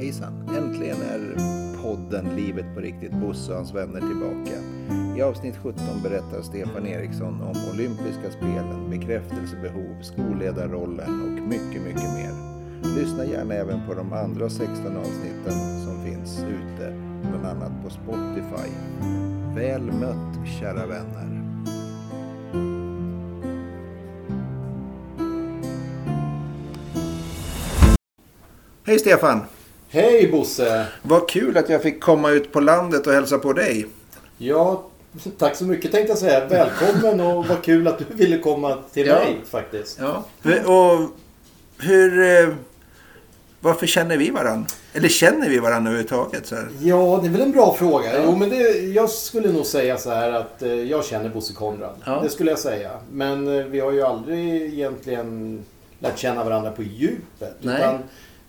Hejsan! Äntligen är podden Livet på riktigt Bosse och hans vänner tillbaka. I avsnitt 17 berättar Stefan Eriksson om olympiska spelen, bekräftelsebehov, skolledarrollen och mycket, mycket mer. Lyssna gärna även på de andra 16 avsnitten som finns ute, bland annat på Spotify. Väl mött kära vänner! Hej Stefan! Hej Bosse! Vad kul att jag fick komma ut på landet och hälsa på dig. Ja, tack så mycket tänkte jag säga. Välkommen och vad kul att du ville komma till Ja. mig faktiskt. Ja. Och hur... eh, Varför känner vi varandra? Eller känner vi varandra överhuvudtaget? Så här? Ja, det är väl en bra fråga. Ja. Jo, men det, jag skulle nog säga så här att eh, jag känner Bosse Konrad. Ja. Det skulle jag säga. Men eh, vi har ju aldrig egentligen lärt känna varandra på djupet. Nej. Utan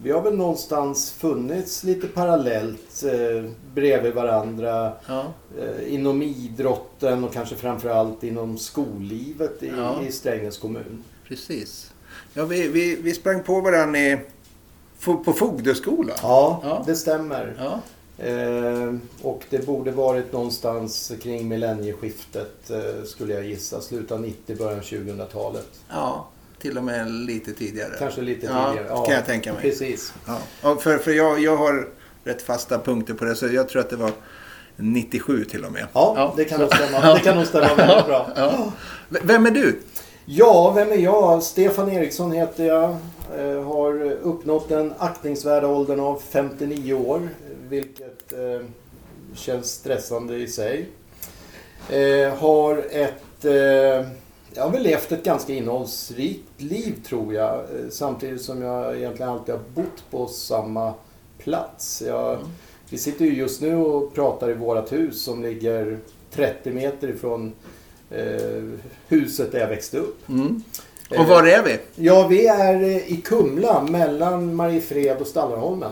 vi har väl någonstans funnits lite parallellt eh, bredvid varandra. Ja. Eh, inom idrotten och kanske framförallt inom skollivet i, Ja. i Strängnäs kommun. Precis. Ja, vi, vi, vi sprang på varandra i, på Fogdeskolan. Ja, Ja. det stämmer. Eh, och det borde varit någonstans kring millennieskiftet eh, skulle jag gissa. Slutet av 90, början av 2000-talet. ja, till och med lite tidigare. Kanske lite Ja, tidigare. kan jag tänka mig. Precis. Ja. Ja, för för jag, jag har rätt fasta punkter på det, så jag tror att det var 97 till och med. Ja, Ja, det kan nog stämma. Det kan nog stämma väldigt bra. Ja. Vem är du? Ja, vem är jag? Stefan Eriksson heter jag. Eh, har uppnått den aktningsvärda åldern av 59 år. Vilket eh, känns stressande i sig. Eh, har ett... Eh, jag har väl levt ett ganska innehållsrikt liv tror jag. Eh, samtidigt som jag egentligen alltid har bott på samma plats. Jag, Vi sitter ju just nu och pratar i vårt hus som ligger 30 meter ifrån eh, huset där jag växte upp. Mm. Och var är vi? Ja, vi är eh, i Kumla mellan Mariefred och Stallarholmen.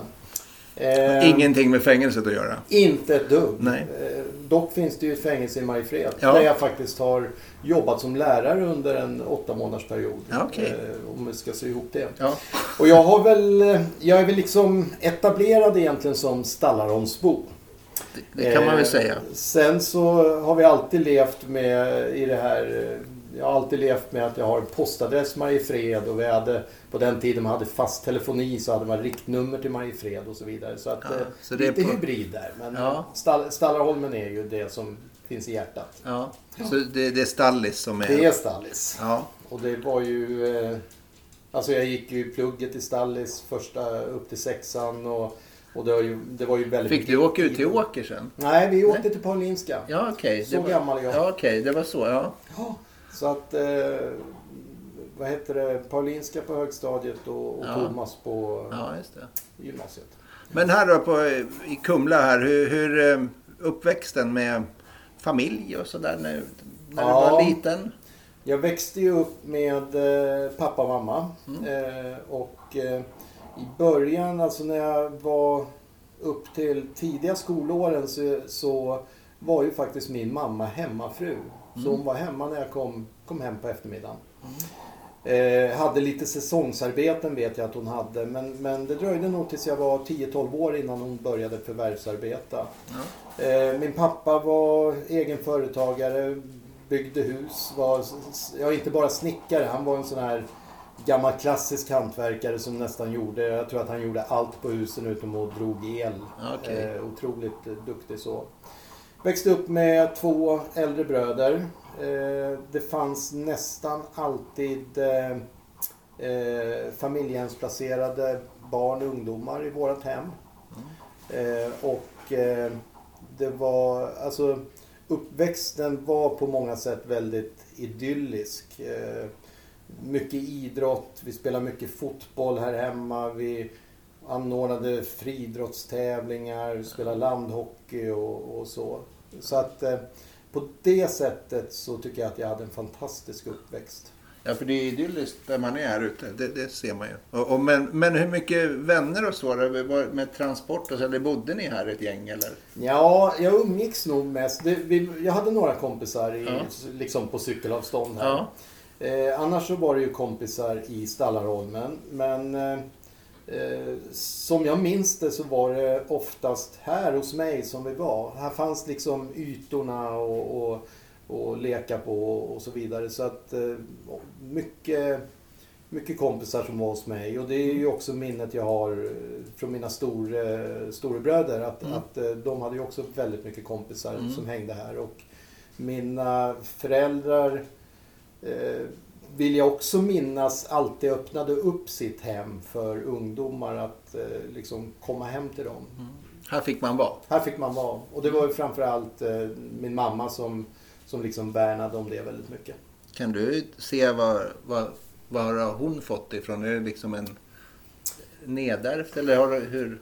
Eh, Ingenting med fängelset att göra. Inte ett dugg. Nej. Eh, dock finns det ju ett fängelse i Mariefred. Ja. Där jag faktiskt har jobbat som lärare under en åtta månaders period. Ja, okej. Eh, om vi ska se ihop det. Ja. Och jag har väl, eh, jag är väl liksom etablerad egentligen som Stallarholmsbo. Det, det kan man väl Eh, säga. Sen så har vi alltid levt med i det här. Jag har alltid levt med att jag har en postadress Mariefred och vi hade på den tiden man hade fast telefoni så hade man riktnummer till Mariefred och så vidare. Så att Ja, eh, så det är lite på- hybrid där. Men Ja. Stall, Stallarholmen är ju det som finns i hjärtat. Ja. Så det, det är Stallis som är... Det är Stallis. Ja. Och det var ju... Eh, alltså jag gick ju plugget i Stallis första upp till sexan och, och det, var ju, det var ju väldigt Fick du åka ut till Åker sen? Nej, vi åkte till Paulinska. Ja, okej. Så Det var- gammal är jag. Ja, okej. Det var så, ja. Ja, så att... Eh, vad heter det? Paulinska på högstadiet och, och Ja. Thomas på Ja, gymnasiet. Men här då på, i Kumla här, hur, hur eh, uppväxten med familj och sådär när, när du Ja. var liten? Jag växte ju upp med eh, pappa och mamma. Mm. Eh, och eh, i början, alltså när jag var upp till tidiga skolåren så, så var ju faktiskt min mamma hemmafru. Så Mm. hon var hemma när jag kom, kom hem på eftermiddagen. Eh, hade lite säsongsarbeten vet jag att hon hade. Men, men det dröjde nog tills jag var 10-12 år innan hon började förvärvsarbeta. Ja. Eh, min pappa var egen företagare, byggde hus. Var, ja, inte bara snickare, han var en sån här gammal klassisk hantverkare som nästan gjorde, jag tror att han gjorde allt på husen utom att drog el. Okej. Eh, otroligt eh, duktig så. Växte upp med två äldre bröder. Eh, det fanns nästan alltid eh, eh, familjehemsplacerade barn och ungdomar i vårt hem. Mm. och det var, alltså uppväxten var på många sätt väldigt idyllisk. Mycket idrott, vi spelade mycket fotboll här hemma. Vi anordnade friidrottstävlingar, spelade landhockey och, och så. Så att eh, på det sättet så tycker jag att jag hade en fantastisk uppväxt. Ja, för det är idylliskt där man är här ute. Det, det ser man ju. Och, och, men, men hur mycket vänner och så? Var- Med transport och så? Eller bodde ni här ett gäng eller? Ja, jag umgicks nog mest. Det, vi, jag hade några kompisar i, Ja. liksom på cykelavstånd här. Ja. Eh, annars så var det ju kompisar i Stallarholmen. Men eh, eh, som jag minns det så var det oftast här hos mig som vi var. Här fanns liksom ytorna och, och, och leka på och så vidare. Så att eh, mycket, mycket kompisar som var hos mig. Och det är ju också minnet jag har eh, från mina stor, storebröder. Att, Mm. att de hade ju också väldigt mycket kompisar Mm. som hängde här. Och mina föräldrar eh, vill jag också minnas alltid öppnade upp sitt hem för ungdomar att eh, liksom komma hem till dem. Här fick man vara. Här fick man vara. Och det var ju framförallt eh, min mamma som, som liksom värnade om det väldigt mycket. Kan du se vad, vad, vad har hon fått ifrån? Är det liksom en nedärvt eller har hur?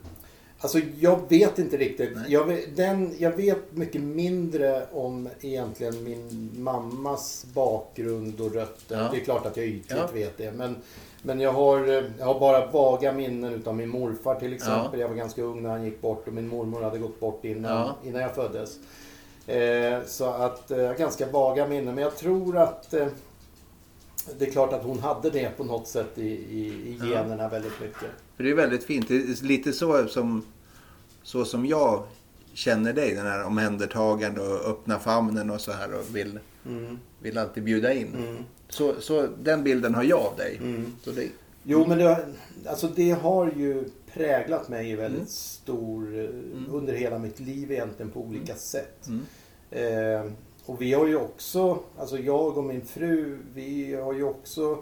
Alltså jag vet inte riktigt. Jag vet, den, jag vet mycket mindre om egentligen min mammas bakgrund och rötter. Ja. Det är klart att jag ytligt Ja. vet det. Men, men jag, har, eh, jag har bara vaga minnen utav min morfar till exempel. Jag var ganska ung när han gick bort och min mormor hade gått bort innan, Ja. innan jag föddes. Eh, så att eh, jag har ganska vaga minnen. Men jag tror att eh, det är klart att hon hade det på något sätt i, i, i Ja. generna väldigt mycket. För det är väldigt fint. Det är lite så som, så som jag känner dig. Den här omhändertagande och öppna famnen och så här och vill, Mm. vill alltid bjuda in. Mm. Så, så den bilden har jag av dig. Mm. Så det, Jo, men det, alltså det har ju präglat mig i väldigt Mm. stor, eh, under hela mitt liv egentligen på olika sätt. mm. Eh, och vi har ju också, alltså jag och min fru, vi har ju också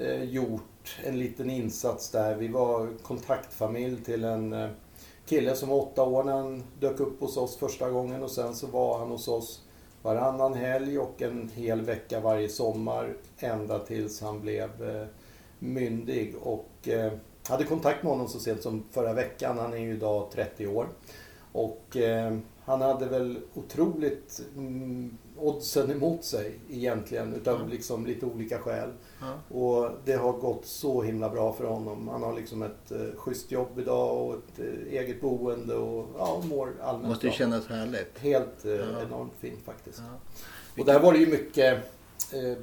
eh, gjort en liten insats där. Vi var kontaktfamilj till en eh, kille som var åtta år när han dök upp hos oss första gången och sen så var han hos oss varannan helg och en hel vecka varje sommar ända tills han blev eh, myndig. Och eh, hade kontakt med honom så sent som förra veckan. Han är ju idag 30 år. Och eh, han hade väl otroligt mm, oddsen emot sig egentligen utav Mm. liksom lite olika skäl. Ja. Och det har gått så himla bra för honom. Han har liksom ett eh, schysst jobb idag och ett eh, eget boende och ja, mår allmänt måste ju bra. kännas härligt. Helt eh, Ja. enormt fint faktiskt. Och där var det ju mycket, eh,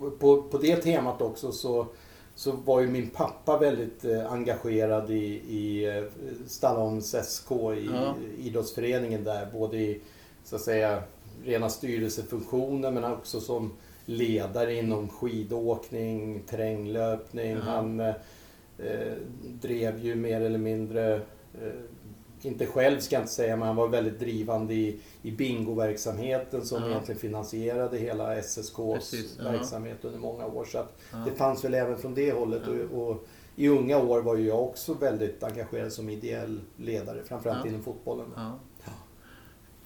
på, på, på det temat också så, så var ju min pappa väldigt eh, engagerad i, i eh, Stallons SK, i idrottsföreningen där. Både i, så att säga, rena styrelsefunktioner men också som ledare inom skidåkning, terränglöpning. Ja. Han eh, drev ju mer eller mindre eh, inte själv ska jag inte säga, men han var väldigt drivande i, i bingoverksamheten som Ja. egentligen finansierade hela SSKs Precis, verksamhet under många år. Så att det fanns väl även från det hållet. Och, och I unga år var ju jag också väldigt engagerad som ideell ledare, framförallt inom fotbollen.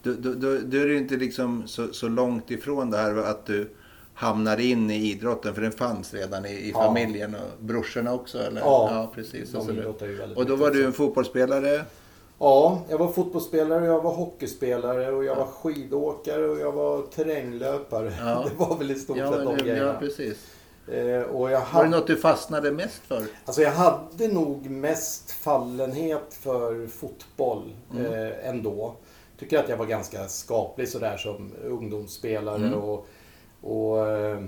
Ja. Då, då, då, då är det inte liksom så, så långt ifrån det här att du hamnar in i idrotten för den fanns redan i, i Ja. familjen och brorsorna också eller? Ja, precis. De idrottar ju väldigt och då var du en fotbollsspelare. Ja, jag var fotbollsspelare, jag var hockeyspelare och jag Ja. var skidåkare och jag var terränglöpare. Ja. Det var väl i stort Ja, sett de men, ja, grejerna. precis. Eh, och jag Var det något du fastnade mest för? Alltså jag hade nog mest fallenhet för fotboll Mm. eh, ändå. Tycker att jag var ganska skaplig sådär som ungdomsspelare Mm. och, och eh,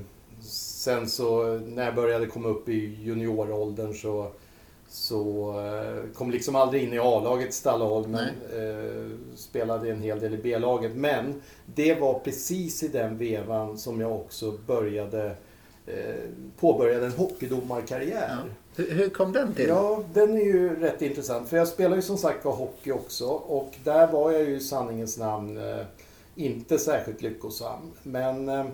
sen så när jag började komma upp i junioråldern så så eh, kom liksom aldrig in i A-laget Stalleholm men eh, spelade en hel del i B-laget. Men det var precis i den vevan som jag också började eh, påbörjade en hockeydomarkarriär. Hur, hur kom den till? Ja, den är ju rätt intressant. För jag spelar ju som sagt var hockey också. Och där var jag ju i sanningens namn eh, inte särskilt lyckosam. Men eh,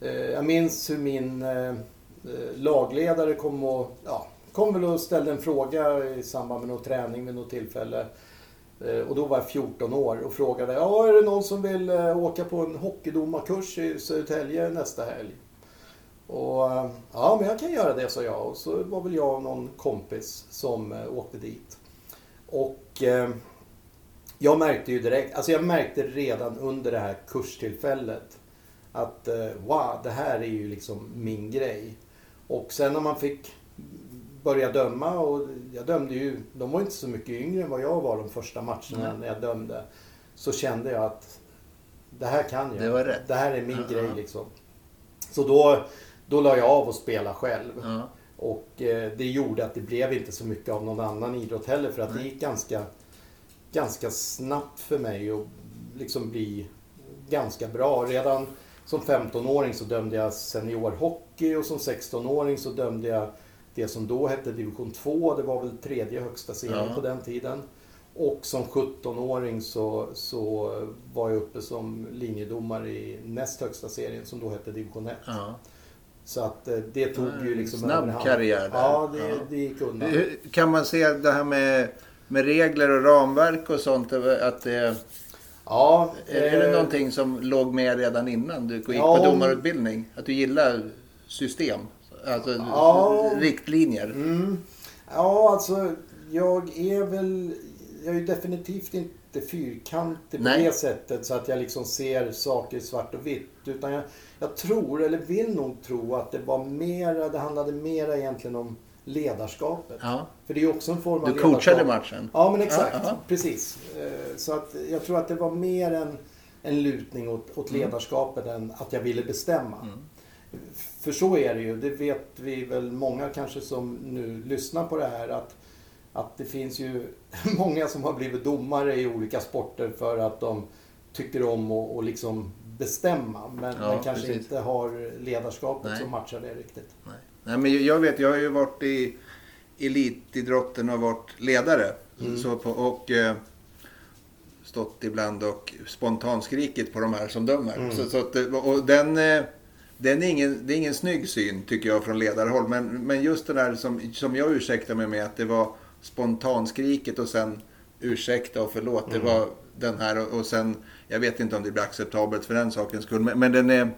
eh jag minns hur min eh, eh, lagledare kom och ja, kom väl och ställde en fråga i samband med någon träning vid något tillfälle. Eh, Och då var jag 14 år och frågade, ja är det någon som vill eh, åka på en hockeydomarkurs i Södertälje nästa helg? Och eh, ja, men jag kan göra det, sa jag. Och så var väl jag och någon kompis som eh, åkte dit. Och eh, jag märkte ju direkt, alltså jag märkte redan under det här kurstillfället att eh, wow, det här är ju liksom min grej. Och sen när man fick börja döma och jag dömde ju, de var inte så mycket yngre än vad jag var de första matcherna Nej. när jag dömde. Så kände jag att det här kan jag. Det. Det här är min Ja. grej liksom. Så då, då la jag av och spela själv. Ja. Och eh, det gjorde att det blev inte så mycket av någon annan idrott heller för att det gick ganska, ganska snabbt för mig att liksom bli ganska bra. Redan som 15-åring så dömde jag seniorhockey och som 16-åring så dömde jag det som då hette division 2. Det var väl tredje högsta serien Ja. på den tiden. Och som 17-åring så, så var jag uppe som linjedomare i näst högsta serien som då hette division 1. Ja. Så att eh, det tog ju liksom Snabb karriär där. Ja, det, Ja. det gick undan. Kan man se det här med, med regler och ramverk och sånt? Att det, Ja, är det eh, någonting som låg med redan innan du gick Ja. på domarutbildning? Att du gillar system? Alltså Ja. riktlinjer? Mm. Ja, alltså jag är väl... Jag är definitivt inte fyrkantig på Nej. det sättet så att jag liksom ser saker svart och vitt. Utan jag, jag tror, eller vill nog tro att det var mera, det handlade mera egentligen om ledarskapet. Ja. För det är ju också en form av Du coachade ledarskap. matchen? Ja, men exakt. Ja, ja. Precis. Eh, Så att jag tror att det var mer en, en lutning åt, åt Mm. ledarskapet än att jag ville bestämma. För så är det ju. Det vet vi väl många kanske som nu lyssnar på det här. Att, att det finns ju många som har blivit domare i olika sporter för att de tycker om att och liksom bestämma. Men, Ja, men kanske precis. inte har ledarskapet Nej. som matchar det riktigt. Nej. Nej, men jag vet, jag har ju varit i elitidrotten och varit ledare. Mm. Så på, och eh, stått ibland och spontanskrikit på de här som dömer. Mm. Så, så att, det- och den, eh, den är ingen, det är ingen snygg syn tycker jag från ledarhåll. Men, men just det där som, som jag ursäktar mig med att det var spontanskriket och sen ursäkta och förlåt. Mm. Det var den här och, och sen, jag vet inte om det blir acceptabelt för den sakens skull. Men, men den är,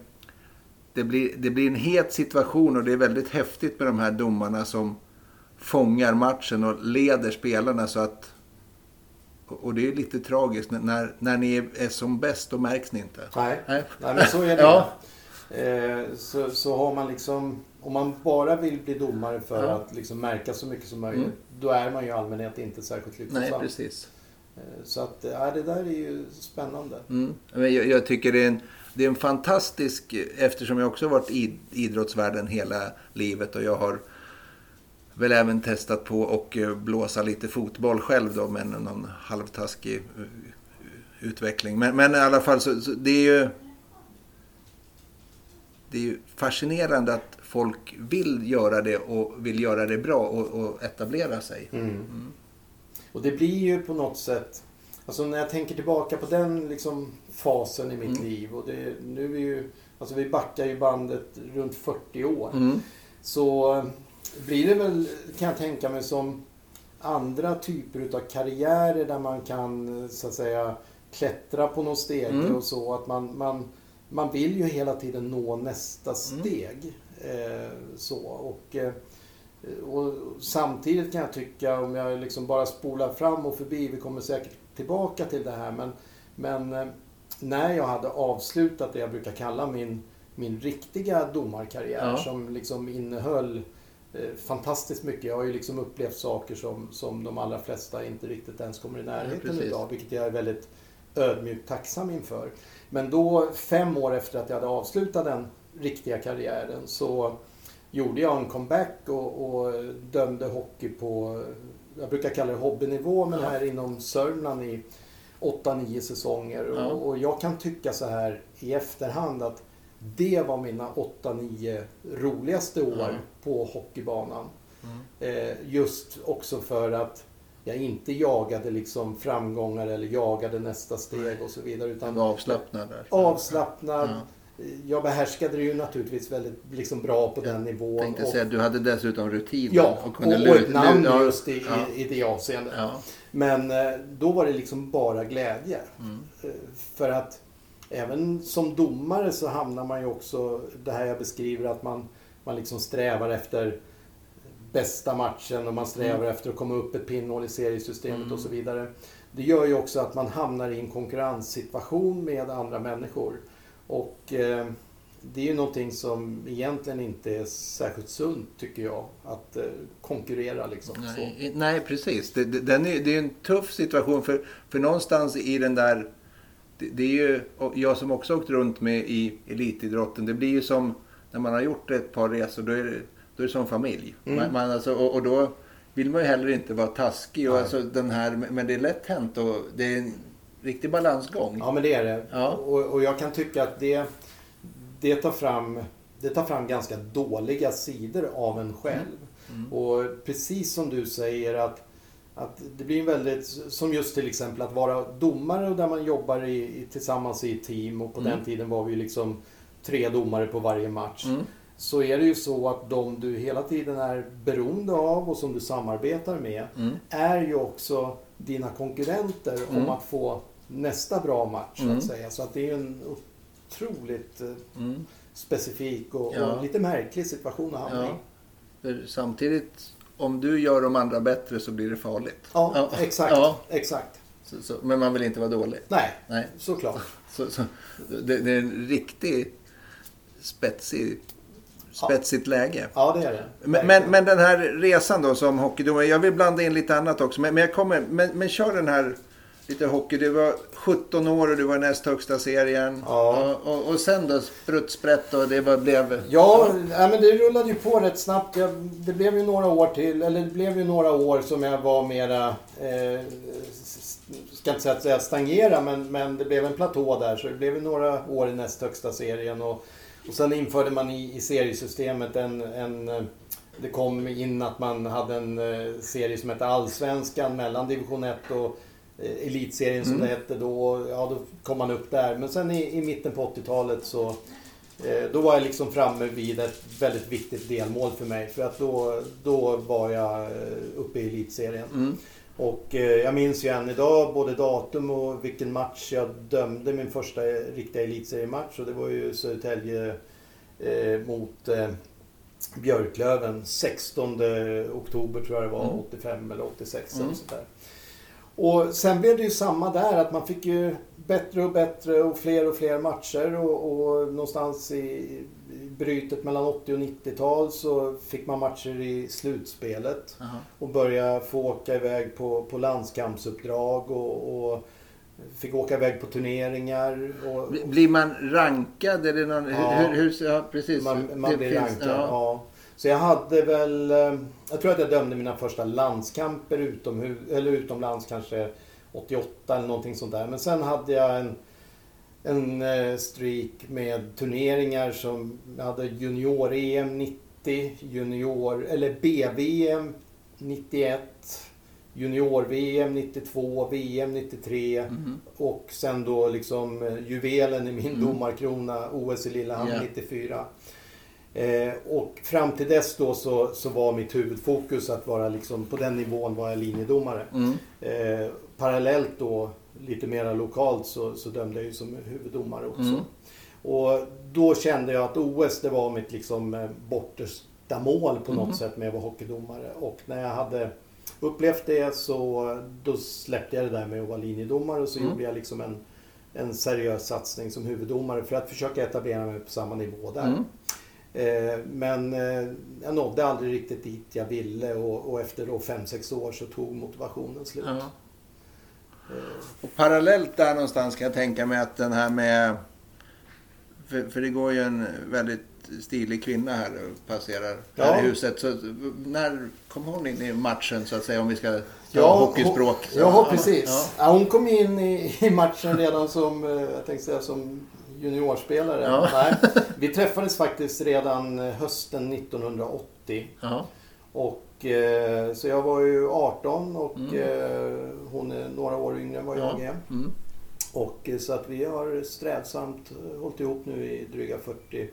det blir, det blir en het situation och det är väldigt häftigt med de här domarna som fångar matchen och leder spelarna så att... Och det är lite tragiskt, när- när, ni är som bäst då märks ni inte. Nej, Nej. Nej men så är det. Ja. eh, så, så har man liksom, om man bara vill bli domare för Ja. att liksom märka så mycket som möjligt. Mm. Då är man ju i allmänhet inte särskilt Nej, lyckosam. precis. Eh, Så att, ja, det där är ju spännande. Mm. Men jag, jag tycker det är, en, det är en fantastisk, eftersom jag också har varit i idrottsvärlden hela livet och jag har väl även testat på och eh, blåsa lite fotboll själv då med någon halvtaskig eh, utveckling. Men, men i alla fall så, så det är ju det är ju fascinerande att folk vill göra det och vill göra det bra och, och etablera sig. Mm. Och det blir ju på något sätt, alltså när jag tänker tillbaka på den liksom fasen i mitt Mm. liv och det, nu är ju, alltså vi backar ju bandet runt 40 år. Mm. Så eh, blir det väl, kan jag tänka mig, som andra typer utav karriärer där man kan eh, så att säga klättra på någon steg Mm. och så. Att man, man, man vill ju hela tiden nå nästa Mm. steg. Eh, så. Och, eh, och samtidigt kan jag tycka, om jag liksom bara spolar fram och förbi, vi kommer säkert tillbaka till det här, men, men eh, när jag hade avslutat det jag brukar kalla min, min riktiga domarkarriär Ja. som liksom innehöll eh, fantastiskt mycket. Jag har ju liksom upplevt saker som, som de allra flesta inte riktigt ens kommer i närheten precis. utav, vilket jag är väldigt ödmjukt tacksam inför. Men då, fem år efter att jag hade avslutat den riktiga karriären, så gjorde jag en comeback och, och dömde hockey på, jag brukar kalla det hobbynivå, men Ja. här inom Sörmland i 8-9 säsonger. Ja. Och, och jag kan tycka så här i efterhand att det var mina 8-9 roligaste år Ja. på hockeybanan. Mm. Eh, just också för att jag inte jagade liksom framgångar eller jagade nästa steg och så vidare. Utan avslappnad där. avslappnad. Ja. Jag behärskade det ju naturligtvis väldigt liksom bra på den nivån. tänkte och- säga du hade dessutom rutin. Ja, och kunde och ett namn just i, ja, i, i det avseendet. ja. Men eh, då var det liksom bara glädje. Mm. Eh, För att även som domare så hamnar man ju också, det här jag beskriver, att man, man liksom strävar efter bästa matchen och man strävar Mm. efter att komma upp ett pinnhål i seriesystemet Mm. och så vidare. Det gör ju också att man hamnar i en konkurrenssituation med andra människor. Och eh, det är ju någonting som egentligen inte är särskilt sunt tycker jag. Att eh, konkurrera liksom. Så. Nej, nej, precis. Det, det, den är, det är en tuff situation för, för någonstans i den där... Det, det är ju, jag som också åkt runt med i elitidrotten, det blir ju som när man har gjort ett par resor, då är det, då är det som familj. Mm. Man, man, alltså, och, och då vill man ju heller inte vara taskig. Och Nej. alltså, den här, men det är lätt hänt och det är en riktig balansgång. Ja, men det är det. Ja. Och, och jag kan tycka att det, det, tar fram, det tar fram ganska dåliga sidor av en själv. Mm. Och precis som du säger att, att det blir en väldigt, som just till exempel att vara domare och där man jobbar i, i, tillsammans i team och på Mm. den tiden var vi liksom tre domare på varje match. Mm. Så är det ju så att de du hela tiden är beroende av och som du samarbetar med Mm. är ju också dina konkurrenter om Mm. att få nästa bra match så Mm. att säga. Så att det är en otroligt eh, Mm. specifik och, Ja. och lite märklig situation att hamna i. Ja. För samtidigt, om du gör de andra bättre så blir det farligt. Ja, exakt. Ja. exakt. Så, så, men man vill inte vara dålig. Nej, Nej. såklart. Så, så, det, det är en riktig spetsig, spetsigt läge. Ja, det är det. Men, men, men den här resan då som hockeydomare. Jag vill blanda in lite annat också. Men, men, jag kommer, men, men kör den här lite hockey. Du var 17 år och du var näst högsta serien. Ja. Och, och, och sen då sprutt och det var, blev... Ja, nej, men det rullade ju på rätt snabbt. Jag, det blev ju några år till, eller det blev ju några år som jag var mera, eh, ska inte säga att jag stagnerade, men, men det blev en platå där. Så det blev ju några år i näst högsta serien. Och, och sen införde man i, i seriesystemet en, en eh, det kom in att man hade en eh, serie som hette Allsvenskan mellan division 1 och Elitserien som Mm. det hette då. Ja, då kom man upp där. Men sen i, i mitten på 80-talet så eh, då var jag liksom framme vid ett väldigt viktigt delmål för mig. För att då, då var jag eh, uppe i Elitserien. Mm. Och eh, jag minns ju än idag både datum och vilken match jag dömde min första riktiga elitseriematch. Och det var ju Södertälje eh, mot eh, Björklöven 16 oktober tror jag det var, Mm. 85 eller 86 Mm. eller sånt där. Och sen blev det ju samma där att man fick ju bättre och bättre och fler och fler matcher och, och någonstans i, i brytet mellan 80 och 90-tal så fick man matcher i slutspelet Aha. och började få åka iväg på, på landskampsuppdrag och, och fick åka iväg på turneringar. Och, Bli- Blir man rankad? Det någon, Ja. hur, hur, ja, precis. man, man blir finns- rankad. Ja. Ja. Så jag hade väl, eh, jag tror att jag dömde mina första landskamper utomhus, eller utomlands kanske 88 eller någonting sånt där. Men sen hade jag en, en eh, streak med turneringar som jag hade junior-EM 90, junior, eller BVM 91, junior-VM 92, VM 93 Mhm. och sen då liksom eh, juvelen i min Mm. domarkrona, OS i Lillehamn Ja. 94. Eh, och fram till dess då så, så var mitt huvudfokus att vara liksom, på den nivån var jag linjedomare. Mm. Eh, parallellt då, lite mera lokalt, så, så dömde jag ju som huvuddomare också. Mm. Och då kände jag att OS det var mitt liksom eh, bortersta mål på något Mhm. sätt med att vara hockeydomare. Och när jag hade upplevt det så då släppte jag det där med att vara linjedomare och så Mm. gjorde jag liksom en, en seriös satsning som huvuddomare för att försöka etablera mig på samma nivå där. Eh, men eh, jag nådde aldrig riktigt dit jag ville och, efter då 5-6 år så tog motivationen slut. Ja. Eh, Och parallellt där någonstans kan jag tänka mig att den här med... För, för det går ju en väldigt stilig kvinna här och passerar Ja. här i huset. Så när kom hon in i matchen så att säga om vi ska ta Ja, hockeyspråk? Hon, ja, precis. Ja. Ja. hon kom in i, i matchen redan som, jag tänkte säga, som juniorspelare. Ja. Nej, vi träffades faktiskt redan eh, hösten 1980. Ja. Och, eh, så jag var ju 18 och Mm. eh, hon är några år yngre än vad jag är. Mm. Och, så att vi har strävsamt hållit ihop nu i dryga 40,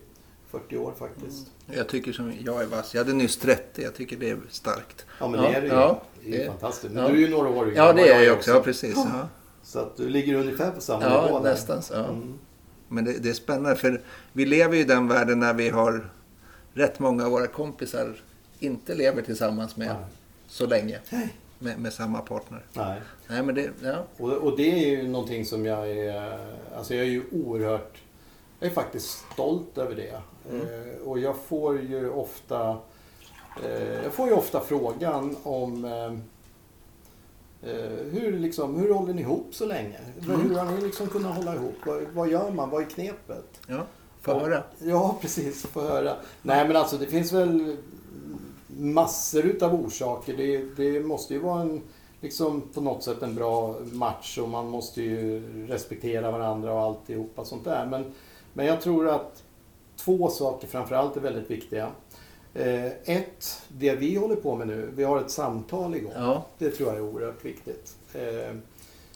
40 år faktiskt. Jag tycker som jag är vass. Jag hade nyss 30. Jag tycker det är starkt. Ja men Ja, det är det ju. ja, det är det- fantastiskt. Men ja. du är ju några år yngre Ja, det är jag också. Ja, precis. Ja, Så att du ligger ungefär på samma nivå ja där. nästan så. Ja. Mm. Men det, det är spännande för vi lever ju i den världen när vi har rätt många av våra kompisar inte lever tillsammans med Nej. så länge. Med, med samma partner. Nej. Nej men det, ja. Och, och det är ju någonting som jag är... Alltså jag är ju oerhört... Jag är faktiskt stolt över det. Mm. Eh, och jag får ju ofta... Eh, jag får ju ofta frågan om... Eh, hur, liksom, hur håller ni ihop så länge? Mm. Hur har ni liksom kunnat hålla ihop? Vad, vad gör man? Vad är knepet? ja. Få höra. Ja, precis. Få höra. Nej, men alltså det finns väl massor utav orsaker. Det, det måste ju vara en, liksom på något sätt en bra match och man måste ju respektera varandra och alltihopa sånt där. Men, men jag tror att två saker framförallt är väldigt viktiga. Eh, ett, det vi håller på med nu, vi har ett samtal igång. Ja. Det tror jag är oerhört viktigt. Eh,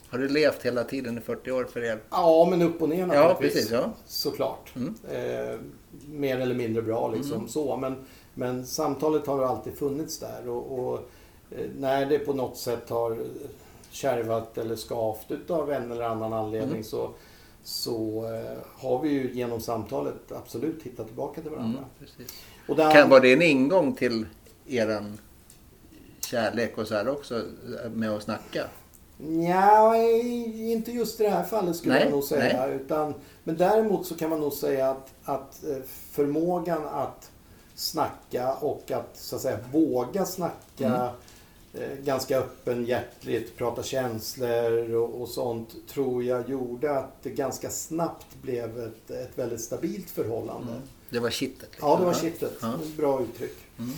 Har du levt hela tiden i 40 år för er? ja, men upp och ner Ja, precis. Ja. Såklart. Mm. Eh, mer eller mindre bra liksom Mm. så. Men, men samtalet har alltid funnits där. Och, och eh, när det på något sätt har kärvat eller skavt utav en eller annan anledning Mm. så, så eh, har vi ju genom samtalet absolut hittat tillbaka till varandra. Och där, Kan, var det en ingång till eran kärlek och så här också med att snacka? Nja, inte just i det här fallet skulle Nej, jag nog säga. Utan, men däremot så kan man nog säga att, att eh, förmågan att snacka och att så att säga våga snacka Mm. eh, ganska öppenhjärtligt, prata känslor och, och sånt tror jag gjorde att det ganska snabbt blev ett, ett väldigt stabilt förhållande. Mm. Det var kittet? liksom. Ja, det var kittet. Ja. Bra uttryck. Mm.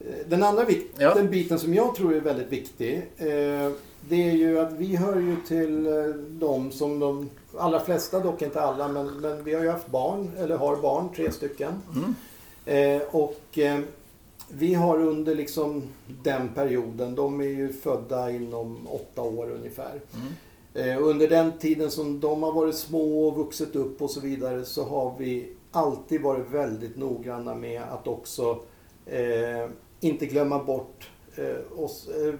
Eh, Den andra vik- Ja. den biten som jag tror är väldigt viktig. Eh, det är ju att vi hör ju till eh, de som de allra flesta, dock inte alla, men, men vi har ju haft barn, eller har barn, tre stycken. Mm. Eh, och vi har under liksom den perioden, de är ju födda inom åtta år ungefär. Mm. Under den tiden som de har varit små och vuxit upp och så vidare så har vi alltid varit väldigt noggranna med att också eh, inte glömma bort eh, oss, eh,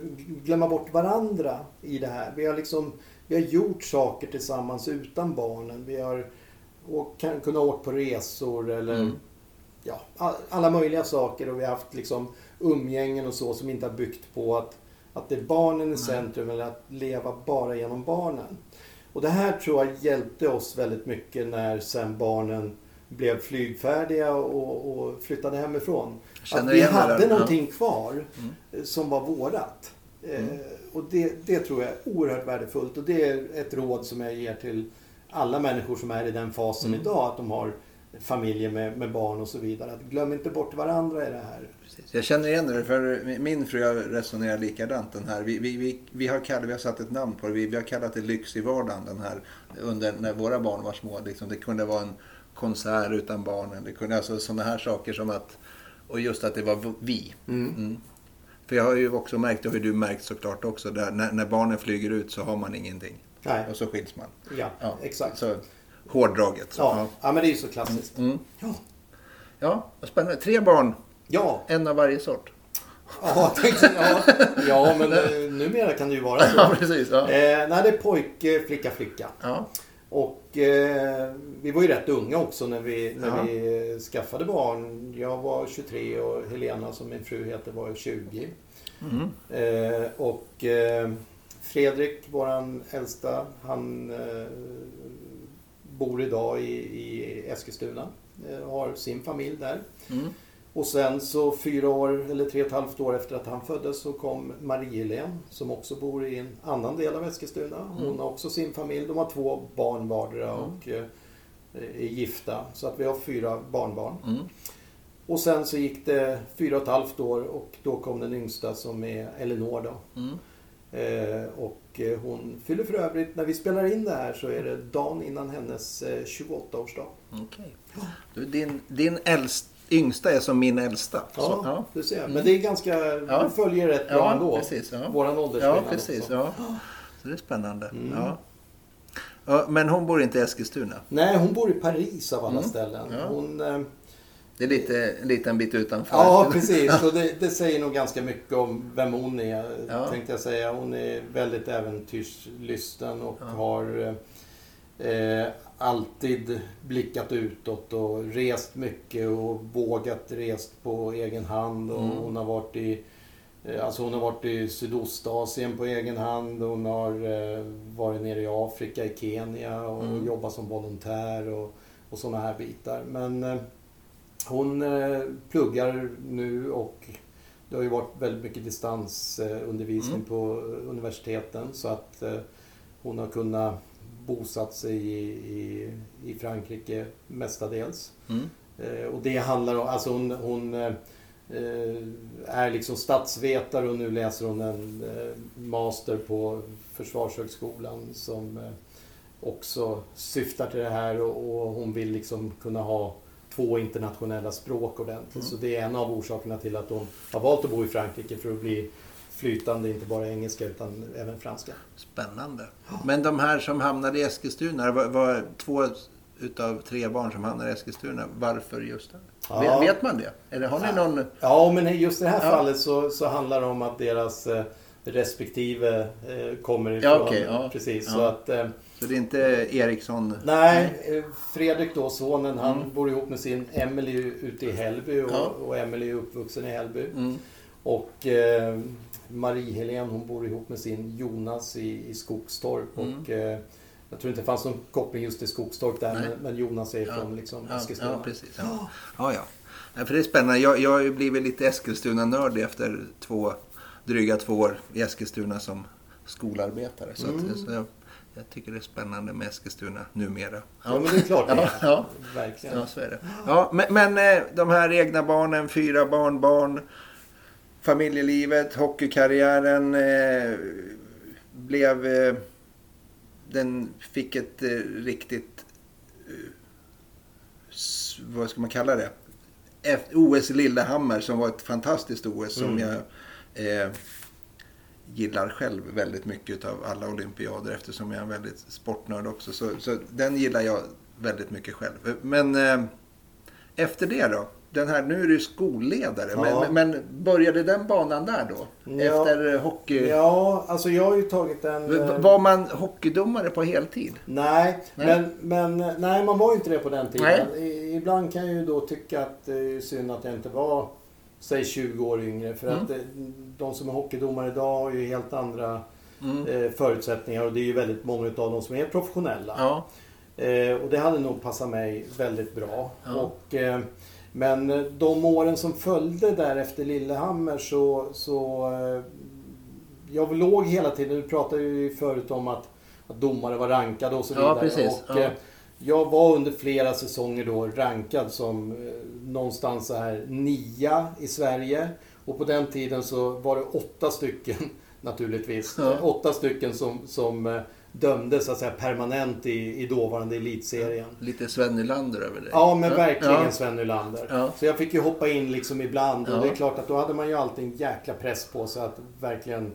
glömma bort varandra i det här. Vi har liksom vi har gjort saker tillsammans utan barnen. Vi har kan, kunnat åka på resor eller Mm. ja, all- alla möjliga saker och vi har haft liksom umgängen och så som inte har byggt på att, att det är barnen i centrum eller att leva bara genom barnen. Och det här tror jag hjälpte oss väldigt mycket när sen barnen blev flygfärdiga och, och flyttade hemifrån. Att vi det hade där. någonting kvar Mm. eh, som var vårat. Eh, Mm. Och det, det tror jag är oerhört värdefullt och det är ett råd som jag ger till alla människor som är i den fasen Mm. idag. Att de har familjer med, med barn och så vidare. Att glöm inte bort varandra i det här. Precis. Jag känner igen det, för min fru resonerar likadant den här. Vi, vi, vi, vi, har kallat, vi har satt ett namn på det. Vi, vi har kallat det lyx i vardagen den här. Under, när våra barn var små. Liksom, det kunde vara en konsert utan barnen. Det kunde alltså sådana här saker som att, och just att det var vi. Mm. För jag har ju också märkt, och har ju du märkt såklart också, där, när, när barnen flyger ut så har man ingenting. Nej, Och så skiljs man. ja, Ja, exakt. Så, hårdraget. Så, Ja. ja, men det är ju så klassiskt. Mm. Ja, ja, vad spännande. Tre barn, ja, en av varje sort. ja, tänkte, ja, ja men eh, numera kan det ju vara så. Ja, precis. Ja. Eh, nej, det är pojke, flicka, flicka. Ja. Och eh, vi var ju rätt unga också när vi, när Ja. vi skaffade barn. Jag var 23 och Helena som min fru heter var 20. Mm. Eh, och eh, Fredrik, våran äldsta, han eh, bor idag i, i Eskilstuna. Eh, har sin familj där. Mm. Och sen så fyra år, eller tre och ett halvt år efter att han föddes så kom Marie-Helene som också bor i en annan del av Eskilstuna. Hon Mm. har också sin familj. De har två barn vardera Mm. och eh, är gifta. Så att vi har fyra barnbarn. Mm. Och sen så gick det fyra och ett halvt år och då kom den yngsta som är Elinor då. Mm. Eh, och eh, hon fyller för övrigt, när vi spelar in det här så är det dagen innan hennes eh, 28-årsdag. Okej. Du, din din äldst, yngsta är som min äldsta. Ja, Så, ja. du ser. Mm. Men det är ganska, Ja. det följer rätt bra Ja, ändå. precis, ja. Våran ja, åldersskillnad precis. också. Ja. Så det är spännande. Mm. Ja. Ja, men hon bor inte i Eskilstuna. Nej, hon bor i Paris av alla Mm. ställen. Ja. Hon, eh, Det är lite, en liten bit utanför. ja, precis. Och det, det säger nog ganska mycket om vem hon är, Ja. tänkte jag säga. Hon är väldigt äventyrslysten och Ja. har eh, alltid blickat utåt och rest mycket och vågat rest på egen hand. Och Mm. Hon har varit i eh, Alltså hon har varit i Sydostasien på egen hand. Hon har eh, varit nere i Afrika, i Kenya och Mm. jobbat som volontär och, och sådana här bitar. Men eh, hon pluggar nu och det har ju varit väldigt mycket distansundervisning Mm. på universiteten så att hon har kunnat bosatt sig i, i, i Frankrike mestadels. Mm. Eh, och det handlar om, alltså hon, hon eh, är liksom statsvetare och nu läser hon en eh, master på Försvarshögskolan som eh, också syftar till det här och, och hon vill liksom kunna ha två internationella språk ordentligt. Mm. Så det är en av orsakerna till att hon har valt att bo i Frankrike för att bli flytande, inte bara engelska utan även franska. Spännande. Men de här som hamnade i Eskilstuna, var, var två utav tre barn som hamnade i Eskilstuna. Varför just det? Ja. Vet, man det? Eller har ni någon... Ja, men just i det här Ja. fallet så, så handlar det om att deras eh, respektive eh, kommer ifrån. Ja, okej, ja. Precis, så att... Eh, Så det är inte Eriksson? nej, Fredrik då, sonen, han Mm. bor ihop med sin Emily ute i Hällby och, Ja. och Emily är uppvuxen i Hällby. Mm. Och eh, Marie-Helene hon bor ihop med sin Jonas i, i Skogstorp. Mm. Och, eh, jag tror inte det fanns någon koppling just till Skogstorp där, men, men Jonas är Ja. från liksom, Ja, Eskilstuna. ja, precis. Ja. Ja, ja. Ja, för det är spännande. Jag, jag har ju blivit lite Eskilstuna-nördig efter två, dryga två år i Eskilstuna som skolarbetare. Så, Mm. att, så jag, jag tycker det är spännande med Eskilstuna numera. Ja, men det är klart det är. Ja. Verkligen. Ja, så är det. Ja, men, men eh, de här egna barnen, fyra barnbarn, familjelivet, hockeykarriären eh, blev... Eh, den fick ett eh, riktigt... Eh, vad ska man kalla det? F- OS i Lillehammer som var ett fantastiskt OS som Mm. jag eh, gillar själv väldigt mycket av alla olympiader eftersom jag är en väldigt sportnörd också. Så, så den gillar jag väldigt mycket själv. Men eh, efter det då? Den här, nu är du skolledare, Ja. men, men började den banan där då? Ja. Efter hockey... Ja, alltså jag har ju tagit en... V- eh, Var man hockeydomare på heltid? Nej, Nej. Men, men nej, man var ju inte det på den tiden. Nej. Ibland kan jag ju då tycka att det är synd att jag inte var, säg 20 år yngre. För Mm. att eh, de som är hockeydomare idag har ju helt andra Mm. eh, förutsättningar och det är ju väldigt många av dem som är professionella. Ja. Och det hade nog passat mig väldigt bra. Och, men eh, de åren som följde där efter Lillehammer så... så eh, jag låg hela tiden, du pratade ju förut om att, att domare var rankade och så Ja, vidare. precis. Och, Ja. eh, jag var under flera säsonger då rankad som någonstans så här nia i Sverige. Och på den tiden så var det åtta stycken naturligtvis. Ja. Åtta stycken som, som dömdes så att säga permanent i, i dåvarande elitserien. Lite Sven Nylander över dig. Ja, men verkligen Ja. Sven Nylander. Ja. Så jag fick ju hoppa in liksom ibland. Och Ja. det är klart att då hade man ju alltid en jäkla press på sig att verkligen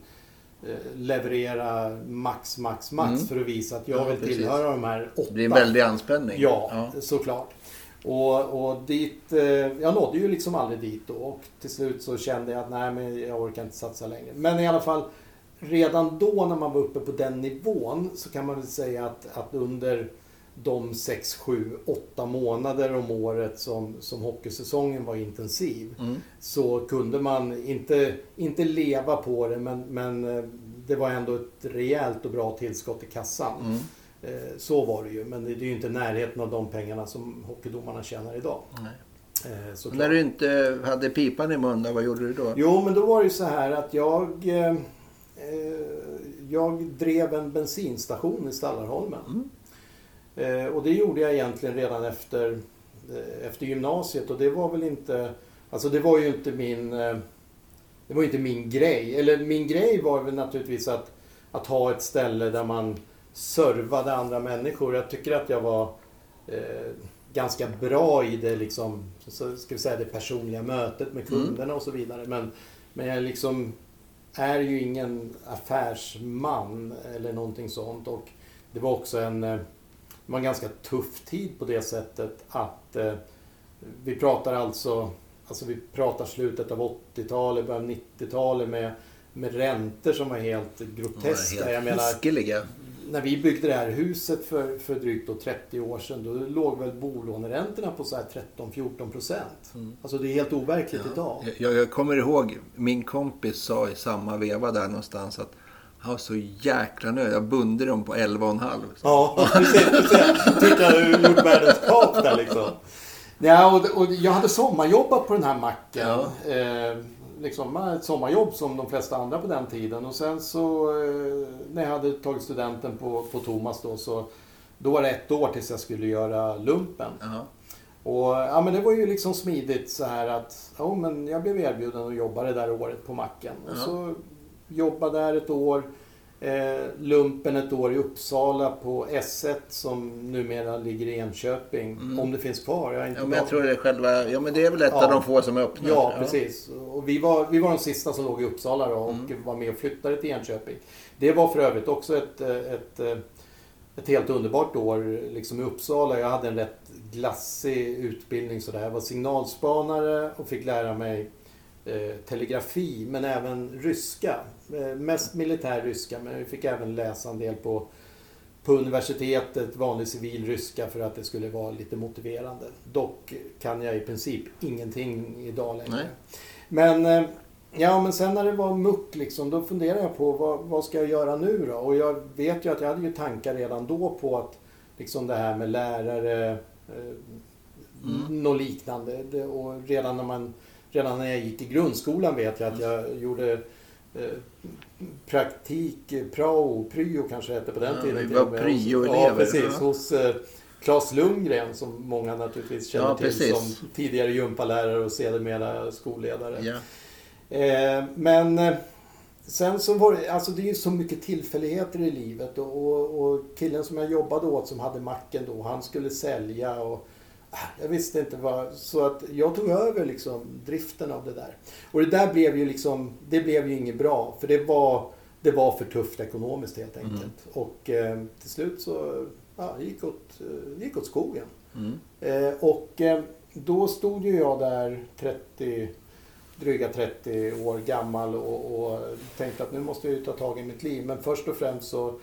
eh, leverera max, max, max Mm. för att visa att jag Ja, vill precis. tillhöra de här åtta. Det blir en väldig anspänning. Ja, såklart. Och, och dit, eh, jag nådde ju liksom aldrig dit då. Och till slut så kände jag att nej, men jag orkar inte satsa längre. Men i alla fall, redan då när man var uppe på den nivån så kan man väl säga att, att under de 6, 7, 8 månader om året som, som hockeysäsongen var intensiv Mm. så kunde man inte, inte leva på det men, men eh, det var ändå ett rejält och bra tillskott i kassan. Mm. Eh, Så var det ju, men det är ju inte närheten av de pengarna som hockeydomarna tjänar idag. Eh. När du inte hade pipan i mun, då, vad gjorde du då? Jo, men då var det ju så här att jag... Eh, jag drev en bensinstation i Stallarholmen. Mm. Eh, och det gjorde jag egentligen redan efter, eh, efter gymnasiet. Och det var väl inte... Alltså det var ju inte min... Det var inte min grej. Eller min grej var väl naturligtvis att, att ha ett ställe där man servade andra människor. Jag tycker att jag var eh, ganska bra i det liksom, så ska vi säga det personliga mötet med Mm. kunderna och så vidare. Men, men jag liksom är ju ingen affärsman eller någonting sånt. Och det var också en, eh, det var en ganska tuff tid på det sättet att eh, vi pratar alltså, alltså vi pratar slutet av 80-talet, början av 90-talet med, med räntor som var helt groteska. Helt jag menar, hiskeliga. När vi byggde det här huset för, för drygt då 30 år sedan, då låg väl bolåneräntorna på så här 13-14 procent. Mm. Alltså det är helt overkligt idag. Jag, jag kommer ihåg, min kompis sa i samma veva där någonstans att jag har så jäkla nöjd. Jag bunde dem på 11,5. Ja, precis. precis. Tyckte jag gjort världens kap där liksom. Ja, och, och jag hade sommarjobbat på den här macken. Ja. Eh, liksom ett sommarjobb som de flesta andra på den tiden. Och sen så eh, när jag hade tagit studenten på, på Thomas då så då var det ett år tills jag skulle göra lumpen. Ja. Och ja, men det var ju liksom smidigt så här att ja, men jag blev erbjuden att jobba det där året på macken. Och Ja. så jobbade där ett år. Eh, lumpen ett år i Uppsala på S1 som numera ligger i Enköping. Mm. Om det finns kvar. Jag inte Ja, men jag tror det är själva... Ja, men det är väl ett Ja. av de få som är öppna. Ja, precis. Och vi var, vi var de sista som låg i Uppsala då och Mm. var med och flyttade till Enköping. Det var för övrigt också ett, ett, eh, ett helt underbart år liksom i Uppsala. Jag hade en rätt glassig utbildning sådär. Jag var signalspanare och fick lära mig eh, telegrafi men även ryska. Eh, mest militär ryska men vi fick även läsa en del på på universitetet vanlig civil ryska för att det skulle vara lite motiverande. Dock kan jag i princip ingenting idag längre. Nej. Men, eh, ja, men sen när det var muck liksom, då funderade jag på vad, vad ska jag göra nu då? Och jag vet ju att jag hade ju tankar redan då på att liksom det här med lärare, eh, Mm. något liknande. Det, och redan när, man, redan när jag gick i grundskolan vet jag att jag gjorde eh, praktik, eh, prao, pryo kanske hette på den Ja, tiden. vi var pryo-elever, Ja, precis. ja. Hos eh, Claes Lundgren som många naturligtvis känner Ja, till precis. som tidigare gympalärare och sedermera skolledare. Ja. Eh, men sen så var det, alltså det är ju så mycket tillfälligheter i livet och, och, och killen som jag jobbade åt som hade macken då, han skulle sälja och jag visste inte vad, så att jag tog över liksom driften av det där. Och det där blev ju liksom, det blev ju inget bra för det var, det var för tufft ekonomiskt helt enkelt. Och eh, till slut så, ja, gick åt, eh, det gick åt skogen. Mm. Eh, och eh, då stod ju jag där 30, dryga 30 år gammal och, och tänkte att nu måste jag ju ta tag i mitt liv. Men först och främst så,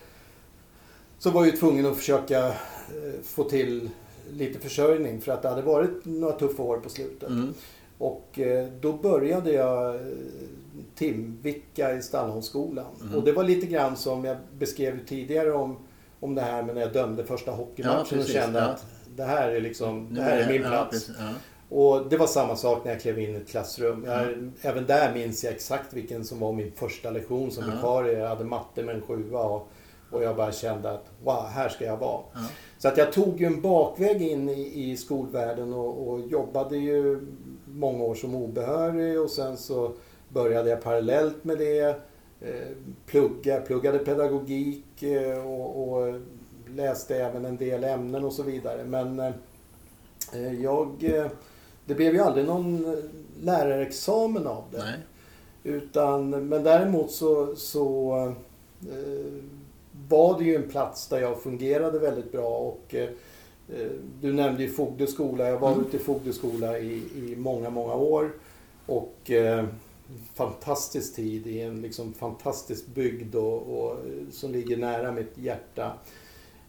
så var jag ju tvungen att försöka eh, få till lite försörjning för att det hade varit några tuffa år på slutet. Mm. Och eh, då började jag eh, timvicka i Stallholmsskolan. Mm. Och det var lite grann som jag beskrev tidigare om, om det här med när jag dömde första hockeymatchen Ja, och kände ja. att det här är liksom, det här är min plats. ja. Och det var samma sak när jag klev in i ett klassrum. Jag, Mm. Även där minns jag exakt vilken som var min första lektion som vikarie. Jag hade matte med en sjua och, och jag bara kände att wow, här ska jag vara. Ja. Så att jag tog ju en bakväg in i, i skolvärlden och, och jobbade ju många år som obehörig och sen så började jag parallellt med det eh, plugga, pluggade pedagogik eh, och, och läste även en del ämnen och så vidare. Men eh, jag, det blev ju aldrig någon lärarexamen av det. Nej. Utan, men däremot så, så eh, var det ju en plats där jag fungerade väldigt bra. Och, eh, eh, du nämnde ju Fogdö skola. Jag var Mm. ute i Fogdö skola i, i många, många år. Och eh, fantastisk tid i en liksom fantastisk bygd och, och, som ligger nära mitt hjärta.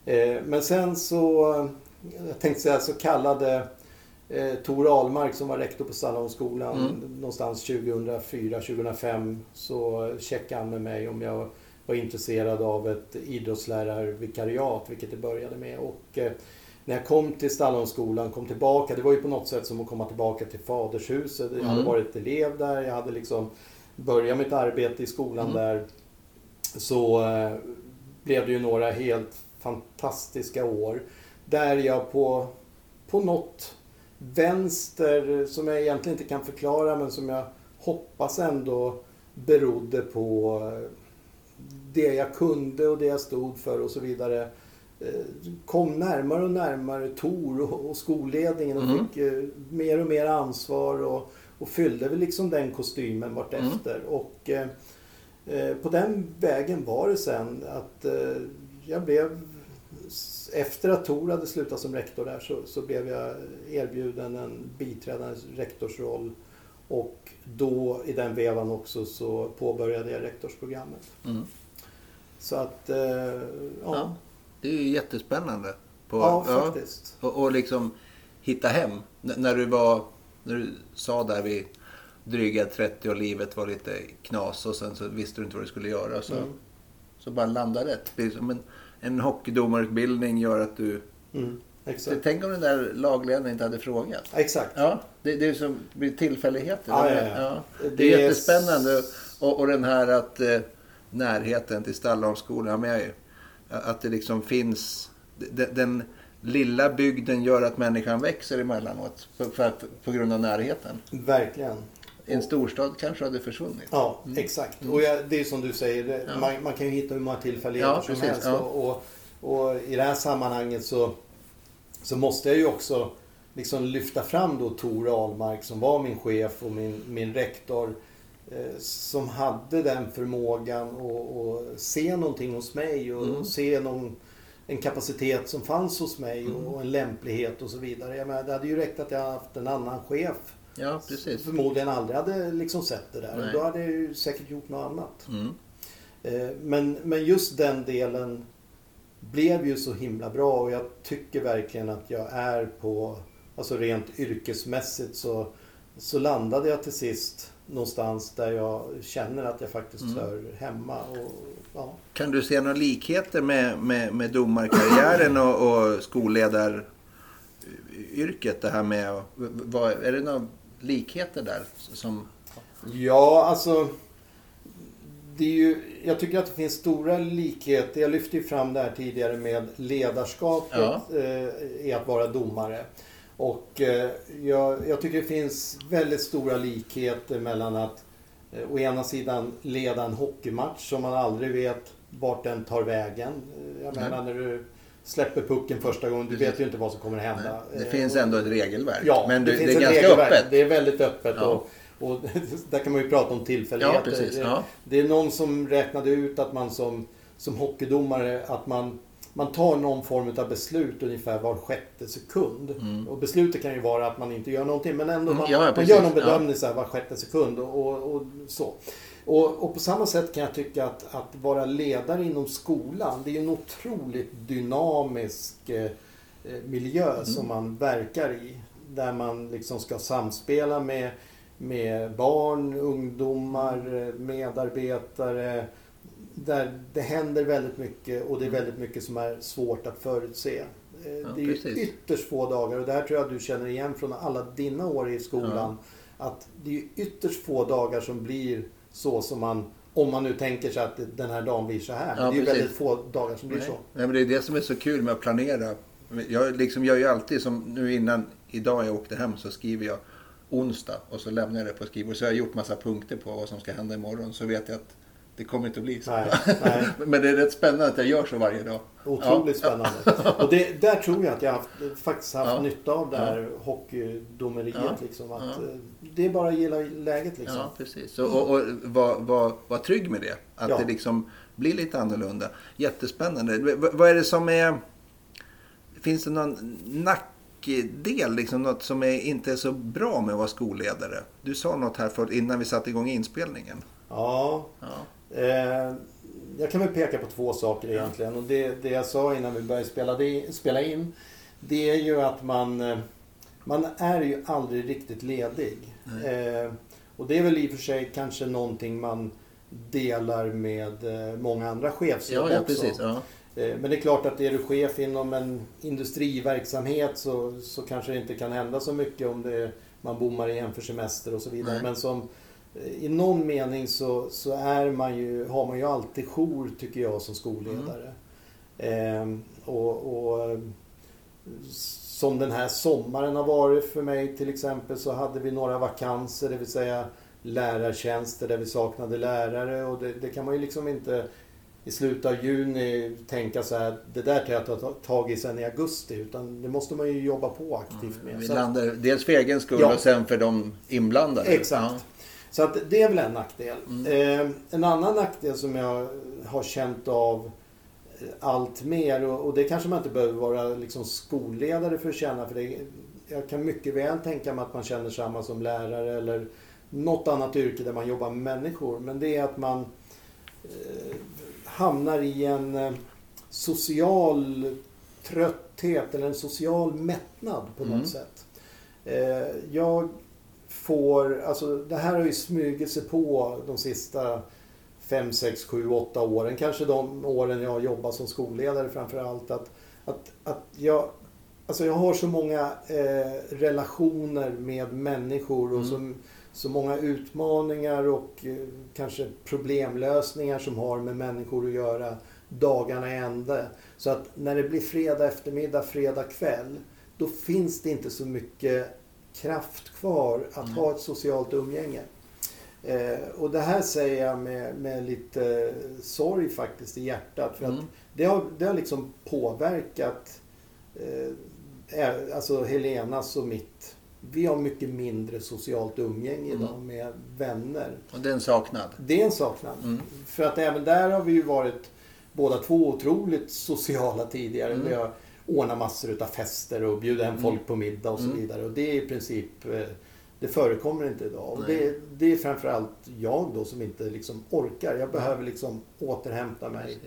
Eh, men sen så, jag tänkte säga så kallade eh, Tor Ahlmark som var rektor på Stallholmsskolan Mm. någonstans 2004-2005 så checkade han med mig om jag var intresserad av ett idrottslärarvikariat, vilket det började med. Och eh, när jag kom till Stallholmsskolan, kom tillbaka, det var ju på något sätt som att komma tillbaka till fadershuset. Jag hade Mm. varit elev där, jag hade liksom börjat mitt arbete i skolan Mm. där. Så eh, blev det ju några helt fantastiska år. Där jag på, på något vänster, som jag egentligen inte kan förklara, men som jag hoppas ändå berodde på eh, det jag kunde och det jag stod för och så vidare. eh, Kom närmare och närmare Tor och, och skolledningen och Mm. fick eh, mer och mer ansvar och, och fyllde väl liksom den kostymen vartefter. Och eh, eh, på den vägen var det sen att eh, jag blev efter att Tor hade slutat som rektor där så, så blev jag erbjuden en biträdande rektorsroll. Och då i den vevan också så påbörjade jag rektorsprogrammet. Mm. Så att, eh, ja. Ja. Ja, Det är ju jättespännande. På, faktiskt. Och, och liksom hitta hem. N- när du var, när du sa där vid dryga 30 och livet var lite knas och sen så visste du inte vad du skulle göra. Så, Mm. så bara landa rätt. Det är som en, en hockeydomarutbildning gör att du... Mm, exakt. Tänk om den där lagledaren inte hade frågat. Exakt. Ja, det, det är som tillfälligheter. Ja, Det ja, är- ja. Det är Det är- jättespännande. Och, och den här att eh, närheten till Stallholmsskolan med ju. Att det liksom finns den, den lilla bygden gör att människan växer emellanåt på, för på grund av närheten. Verkligen. En storstad kanske hade försvunnit. Ja, exakt. Och jag, det är som du säger, det, Ja. man, man kan ju hitta hur många tillfälligheter Ja, som precis, helst. ja. Och, och, och i det här sammanhanget så, så måste jag ju också liksom lyfta fram då Tor Ahlmark som var min chef och min, min rektor. Eh, som hade den förmågan att se någonting hos mig och Mm. se någon, en kapacitet som fanns hos mig Mm. och en lämplighet och så vidare. Jag menar, det hade ju räckt att jag haft en annan chef Ja, precis. förmodligen aldrig hade liksom sett det där. Nej. Då hade jag ju säkert gjort något annat. Mm. Eh, Men, men just den delen blev ju så himla bra och jag tycker verkligen att jag är på, alltså rent yrkesmässigt så, så landade jag till sist någonstans där jag känner att jag faktiskt Mm. hör hemma. Och, ja. Kan du se några likheter med, med, med domarkarriären och, och skolledaryrket? Det här med, vad, är det några likheter där? Som, Ja, alltså. Det är ju, jag tycker att det finns stora likheter. Jag lyfte ju fram det här tidigare med ledarskapet Ja. eh, i att vara domare. Och eh, jag, jag tycker det finns väldigt stora likheter mellan att eh, å ena sidan leda en hockeymatch som man aldrig vet vart den tar vägen. Eh, Jag menar när du släpper pucken första gången, du Precis. vet ju inte vad som kommer hända. det finns ändå ett regelverk. Ja, men det, det, finns det är ganska regelverk. öppet. Det är väldigt öppet. Ja. Och, och där kan man ju prata om tillfälligheter. Ja, precis. Det- Ja. Det är någon som räknade ut att man som, som hockeydomare att man, man tar någon form av beslut ungefär var sjätte sekund. Mm. Och beslutet kan ju vara att man inte gör någonting men ändå Mm, man, ja, man gör någon bedömning så här var sjätte sekund och, och, och så. Och, och på samma sätt kan jag tycka att, att vara ledare inom skolan det är en otroligt dynamisk eh, eh, miljö Mm. som man verkar i. Där man liksom ska samspela med, med barn, ungdomar, eh, medarbetare. Där det händer väldigt mycket och det är väldigt mycket som är svårt att förutse. Eh, Ja, det är precis. ytterst få dagar och det här tror jag du känner igen från alla dina år i skolan. Att det är ytterst få dagar som blir så som man om man nu tänker sig att den här dagen blir så här. Ja, det är ju väldigt få dagar som blir Nej. så. Nej, men det är det som är så kul med att planera. Jag liksom gör ju alltid som nu innan idag jag åkte hem så skriver jag onsdag och så lämnar jag det på skrivbordet. Så jag har gjort massa punkter på vad som ska hända imorgon. Så vet jag att det kommer inte att bli så. Nej, nej. men det är rätt spännande att jag gör så varje dag. Otroligt Ja. spännande. Och det, där tror jag att jag haft, faktiskt haft Ja. nytta av det här hockeydomeriet. Ja. Liksom, att, Ja. eh, Det är bara att gilla läget liksom. Ja, precis. Och, och, och var, var, var trygg med det. Att Ja. det liksom blir lite annorlunda. Jättespännande. V- vad är det som är... Finns det någon nackdel, liksom något som är, inte är så bra med att vara skolledare? Du sa något här för, innan vi satte igång inspelningen. Ja, Ja. Eh, jag kan väl peka på två saker egentligen. Och det, det jag sa innan vi började spela, det, spela in. Det är ju att man, eh, man är ju aldrig riktigt ledig. Eh, och det är väl i och för sig kanske någonting man delar med eh, många andra chefsjobb Ja, ja, också. precis. Ja. Eh, Men det är klart att är du chef inom en industriverksamhet så, så kanske det inte kan hända så mycket om det, man bommar igen för semester och så vidare. Nej. Men som, i någon mening så, så är man ju, har man ju alltid jour tycker jag som skolledare. Eh, och, och som den här sommaren har varit för mig till exempel så hade vi några vakanser, det vill säga lärartjänster där vi saknade lärare och det, det kan man ju liksom inte i slutet av juni tänka så här, det där kan jag ta tag i sen i augusti. Utan det måste man ju jobba på aktivt med. Vi Så att- landar dels för egen skull Ja. och sen för de inblandade. Exakt. Så att det är väl en nackdel. Mm. Eh, en annan nackdel som jag har känt av eh, allt mer och, och det kanske man inte behöver vara liksom skolledare för att känna. För det, jag kan mycket väl tänka mig att man känner samma som lärare eller något annat yrke där man jobbar med människor. Men det är att man eh, hamnar i en eh, social trötthet eller en social mättnad på något Mm. sätt. Eh, jag får, alltså det här har ju smugit sig på de sista 5, 6, 7, 8 åren. Kanske de åren jag har jobbat som skolledare framför allt. Att, att, att jag, alltså jag har så många eh, relationer med människor och Mm. så, så många utmaningar och eh, kanske problemlösningar som har med människor att göra. dagarna i ände. Så att när det blir fredag eftermiddag, fredag kväll. Då finns det inte så mycket kraft kvar att Mm. ha ett socialt umgänge. Eh, och det här säger jag med, med lite sorg faktiskt i hjärtat. För att Mm. det har, det har liksom påverkat eh, eh, alltså Helenas och mitt. Vi har mycket mindre socialt umgänge idag Mm. med vänner. Och det är en saknad. Det är en saknad. Mm. För att även där har vi ju varit båda två otroligt sociala tidigare. Mm. Vi har ordnat massor utav fester och bjudit hem folk på middag och så Mm. vidare. Och det är i princip, eh, det förekommer inte idag. Och det, det är framförallt jag då som inte liksom orkar. Jag behöver liksom återhämta mig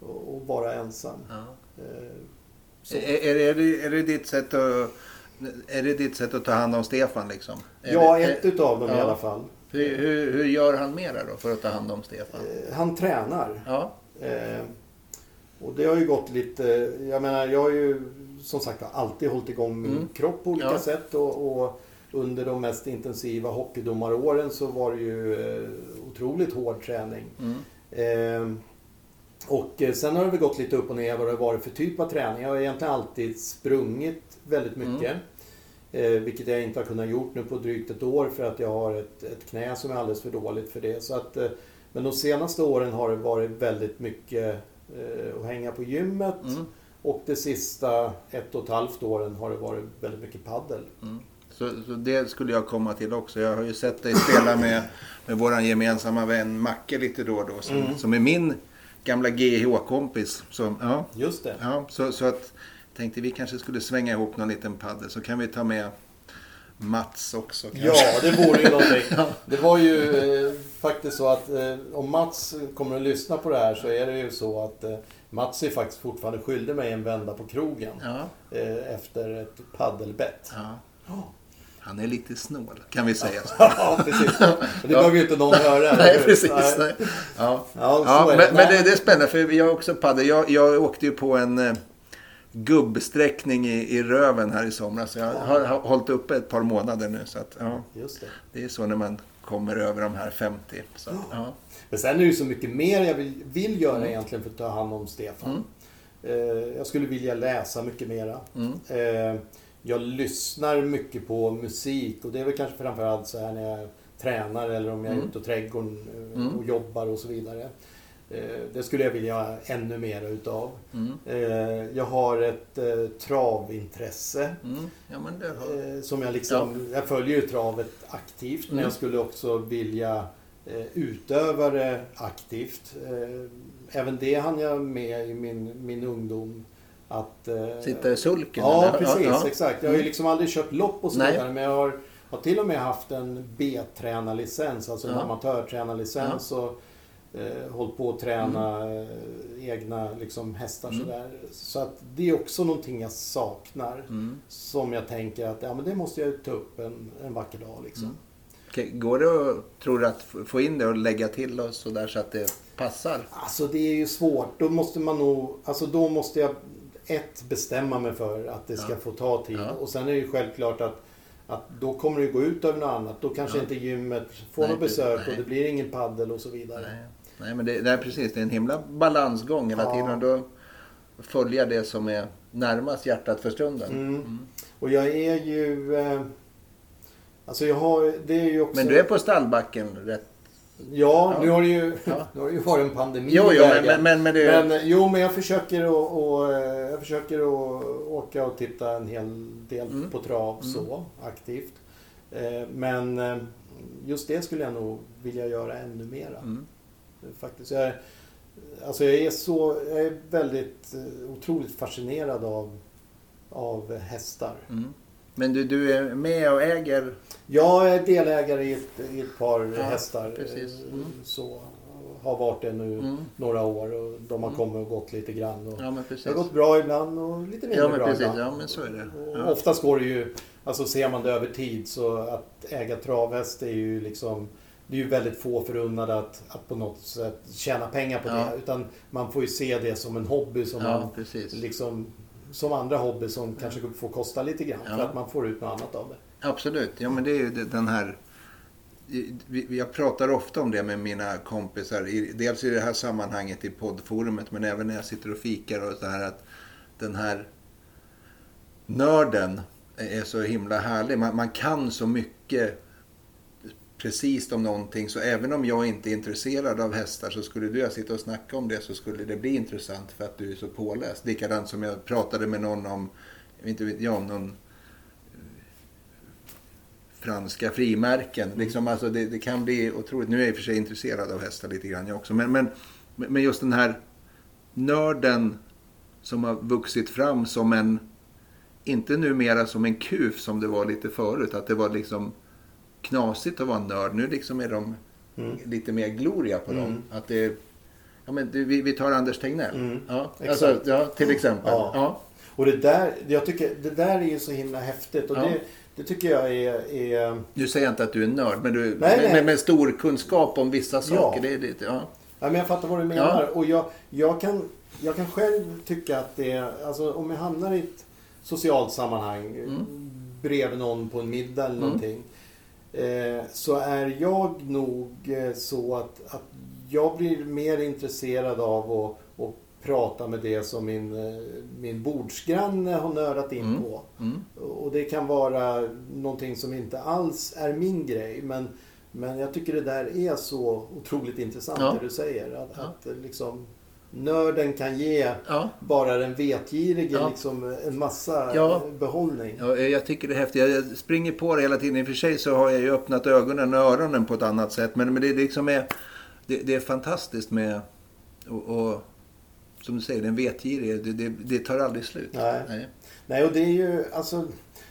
och, och vara ensam. Ja. Eh, Så. Är, är, det, är, det ditt sätt att, är det ditt sätt att ta hand om Stefan liksom? Är Ja, det, ett utav dem i ja. alla fall. hur, hur, hur gör han mera då för att ta hand om Stefan? Eh, Han tränar. Ja. Eh, och det har ju gått lite, jag menar jag har ju som sagt alltid hållit igång min Mm. kropp på olika Ja. sätt och, och under de mest intensiva hockeydomaråren så var det ju eh, otroligt hård träning. Mm. Eh, och sen har det väl gått lite upp och ner vad det varit för typ av träning. Jag har egentligen alltid sprungit väldigt mycket. Eh, vilket jag inte har kunnat gjort nu på drygt ett år för att jag har ett, ett knä som är alldeles för dåligt för det. Så att, eh, men de senaste åren har det varit väldigt mycket eh, att hänga på gymmet. Mm. Och de sista ett och ett halvt åren har det varit väldigt mycket paddel. Mm. Så, så det skulle jag komma till också. Jag har ju sett dig spela med, med våran gemensamma vän Macke lite då och då. Som, Mm. som är min gamla GH-kompis. Ja, Just det. ja, så, så att tänkte vi kanske skulle svänga ihop någon liten paddel. Så kan vi ta med Mats också. kanske. Ja, det vore ju någonting. Det var ju eh, faktiskt så att eh, om Mats kommer att lyssna på det här så är det ju så att eh, Mats är faktiskt fortfarande skyldig mig en vända på krogen. Ja, Eh, efter ett paddelbett. ja. Han är lite snål kan vi säga. Ja, precis. Men det behöver ju inte någon höra. Nej, precis. Nej. Ja. Ja, Ja, men, men Nej. det, det är spännande för jag har också paddel. Jag, jag åkte ju på en eh, gubbsträckning i, i röven här i somras. Jag har, har hållit uppe ett par månader nu. Så att, ja, Just det. det är så när man kommer över de här 50. Så att, ja. Men sen är det ju så mycket mer jag vill, vill göra Mm. egentligen för att ta hand om Stefan. Mm. Eh, jag skulle vilja läsa mycket mera. Mm. Eh, jag lyssnar mycket på musik och det är väl kanske framförallt så här när jag tränar eller om jag är Mm. ute i trädgården eh, Mm. och jobbar och så vidare. Eh, det skulle jag vilja ha ännu mera utav. Mm. Eh, jag har ett eh, travintresse. Mm. Ja, men har... Som jag liksom, jag följer ju travet aktivt men Mm. jag skulle också vilja utöva det aktivt. Även det hann jag med i min, min ungdom. Att, Sitta i sulken? Ja, eller? precis. Ja, ja. Exakt. Jag har ju Mm. liksom aldrig kört lopp och så Nej. vidare. Men jag har, har till och med haft en B-tränarlicens, alltså en Ja. amatörtränarlicens. Och eh, hållit på att träna eh, egna liksom, hästar Mm. sådär. Så att det är också någonting jag saknar. Mm. Som jag tänker att ja, men det måste jag ta upp en, en vacker dag. Liksom. Mm. Går det att, tror du, att få in det och lägga till och så där så att det passar? Alltså det är ju svårt. Då måste man nog... Alltså då måste jag ett bestämma mig för att det ska Ja. få ta tid. Ja. Och sen är det ju självklart att, att då kommer det gå ut över något annat. Då kanske Ja. inte gymmet får Nej, något besök nej. och det blir ingen paddel och så vidare. Nej, Nej men det, är precis. Det är en himla balansgång hela Ja. tiden. Då följa det som är närmast hjärtat för stunden. Mm. Och jag är ju... Eh, alltså jag har... Det är ju också... Men du är på stallbacken rätt? Ja, Ja. nu har det ju, Ja. nu har det ju varit en pandemi Jo, jo men, men, men, men det... Men, jo, men jag försöker att, och, eh, jag försöker att åka och titta en hel del Mm. på trav Mm. så aktivt. Eh, Men eh, just det skulle jag nog vilja göra ännu mera. Mm. Faktiskt. Jag, är- alltså jag är så, jag är väldigt eh, otroligt fascinerad av, av hästar. Mm. Men du, du är med och äger? Jag är delägare i ett, i ett par Ja, hästar. precis. eh, Mm. Så, har varit det nu Mm. några år och de har Mm. kommit och gått lite grann. Och Ja precis. det har gått bra ibland och lite mindre Ja bra precis. ibland. Ja men så är det. Och Ja. Oftast går det ju, alltså ser man det över tid så att äga travhäst är ju liksom det är ju väldigt få förunnade att, att på något sätt tjäna pengar på Ja. det. Utan man får ju se det som en hobby som Ja man precis. liksom som andra hobby som kanske får kosta lite grann Ja. för att man får ut något annat av det. Absolut. Ja men det är ju den här jag pratar ofta om det med mina kompisar. Dels i det här sammanhanget i poddforumet men även när jag sitter och fikar och så här att den här nörden är så himla härlig. Man, man kan så mycket precis om någonting. Så även om jag inte är intresserad av hästar så skulle du och jag sitta och snacka om det så skulle det bli intressant för att du är så påläst. Likadant som jag pratade med någon om, inte vet jag, om någon franska frimärken. Mm. Liksom, alltså det, det, kan bli otroligt. Nu är jag i och för sig intresserad av hästar lite grann jag också. Men, men, men just den här nörden som har vuxit fram som en, inte numera som en kuf som det var lite förut. Att det var liksom knasigt att vara nörd. Nu liksom är de mm. lite mer gloria på dem. Mm. Att det, ja, men vi, vi tar Anders Tegnell. Mm. Ja, alltså, ja, till exempel. Ja. ja. Och det där, jag tycker, det där är ju så himla häftigt. Och ja. det, det tycker jag är, är... Nu säger jag inte att du är nörd, men du nej, med, nej. med, stor kunskap om vissa saker. Ja. Det, det, ja. ja, men jag fattar vad du menar. Ja. Och jag, jag, kan, jag kan själv tycka att det är... Alltså om jag hamnar i ett socialt sammanhang mm. bredvid någon på en middag eller mm. någonting. Eh, så är jag nog eh, så att, att jag blir mer intresserad av att prata med det som min, eh, min bordsgranne har nördat in mm. på. Mm. Och det kan vara någonting som inte alls är min grej. Men, men jag tycker det där är så otroligt intressant ja. det du säger. Att, ja. att liksom, nörden kan ge ja. bara den vetgirige ja. liksom, en massa ja. behållning. Ja, jag tycker det är häftigt. Jag springer på det hela tiden. I och för sig så har jag ju öppnat ögonen och öronen på ett annat sätt. Men, men det, liksom är, det, det är fantastiskt med och, och som du säger, den vetgirige, det, det, det tar aldrig slut. Nej. Nej. Nej, och det är ju alltså...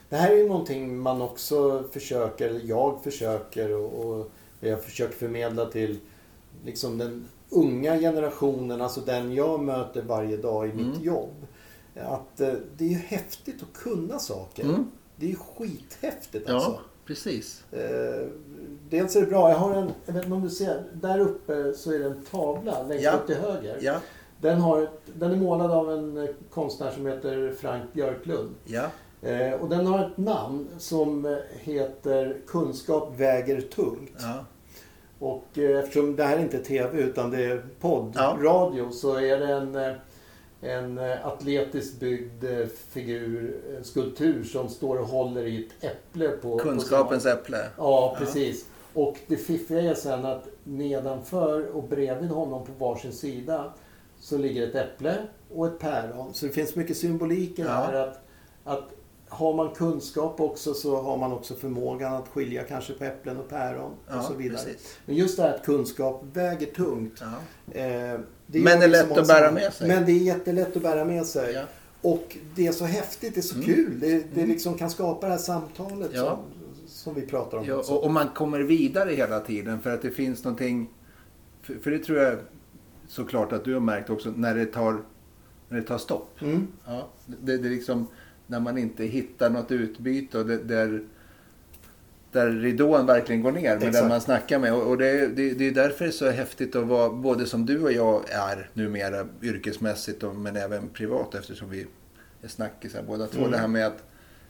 Det här är ju någonting man också försöker, jag försöker och, och jag försöker förmedla till liksom den unga generationen, alltså den jag möter varje dag i mm. mitt jobb. Att eh, det är ju häftigt att kunna saker. Mm. Det är ju skithäftigt alltså. Ja, precis. Eh, dels är det bra, jag har en, jag vet inte om du ser, där uppe så är det en tavla längst ja. upp till höger. Ja. Den, har, den är målad av en eh, konstnär som heter Frank Björklund. Ja. Eh, och den har ett namn som heter Kunskap väger tungt. Ja. Och eh, eftersom det här är inte är TV utan det är podd, ja. radio, så är det en, eh, en eh, atletiskt byggd figur, en skulptur som står och håller i ett äpple. På, Kunskapens på äpple. Ja, precis. Och det fiffiga är sen att nedanför och bredvid honom på varsin sida så ligger ett äpple och ett päron. Så det finns mycket symbolik i det här. Att, att har man kunskap också så har man också förmågan att skilja kanske på äpplen och päron ja, och så vidare. Precis. Men just det här att kunskap väger tungt. Ja. Eh, det men är lätt att bära med sig. Men det är jättelätt att bära med sig. Ja. Och det är så häftigt, det är så mm. kul. Det, det mm. liksom kan skapa det här samtalet som, som vi pratar om. Och, och, man kommer vidare hela tiden för att det finns någonting. För, för det tror jag såklart att du har märkt också när det tar, när det tar stopp. Mm. Ja, det, det är liksom när man inte hittar något utbyte och det, där, där ridån verkligen går ner med den man snackar med. Och, och det, det, det, är därför det är så häftigt att vara både som du och jag är numera yrkesmässigt och, men även privat eftersom vi är snackisar båda två. Mm. Det här med att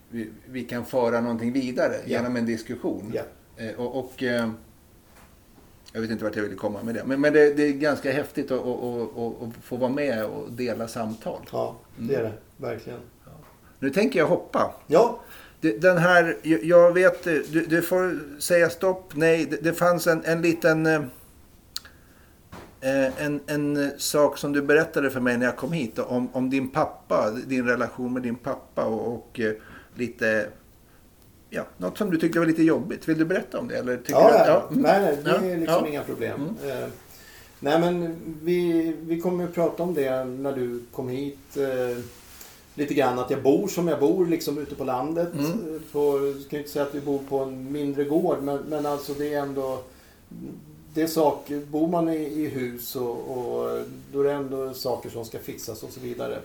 vi, vi kan föra någonting vidare yeah. genom en diskussion. Yeah. Eh, och, och eh, jag vet inte vart jag vill komma med det. Men, men det, det, är ganska häftigt att, att, att, att, få vara med och dela samtal. Ja, det är det. Verkligen. Nu tänker jag hoppa. Ja. Den här, jag vet, du, du får säga stopp, nej. Det, det fanns en, en liten... Eh, en, en sak som du berättade för mig när jag kom hit om, om din pappa, din relation med din pappa och, och eh, lite ja, något som du tyckte var lite jobbigt. Vill du berätta om det? Eller tycker ja, du, ja. Mm. nej, nej, det är liksom ja. inga problem. Mm. Eh, nej, men vi, vi kommer att prata om det när du kom hit. Eh, lite grann att jag bor som jag bor, liksom ute på landet. Mm. På, jag kan inte säga att vi bor på en mindre gård, men, men alltså det är ändå det är saker, bor man i, i hus och, och, då är det ändå saker som ska fixas och så vidare.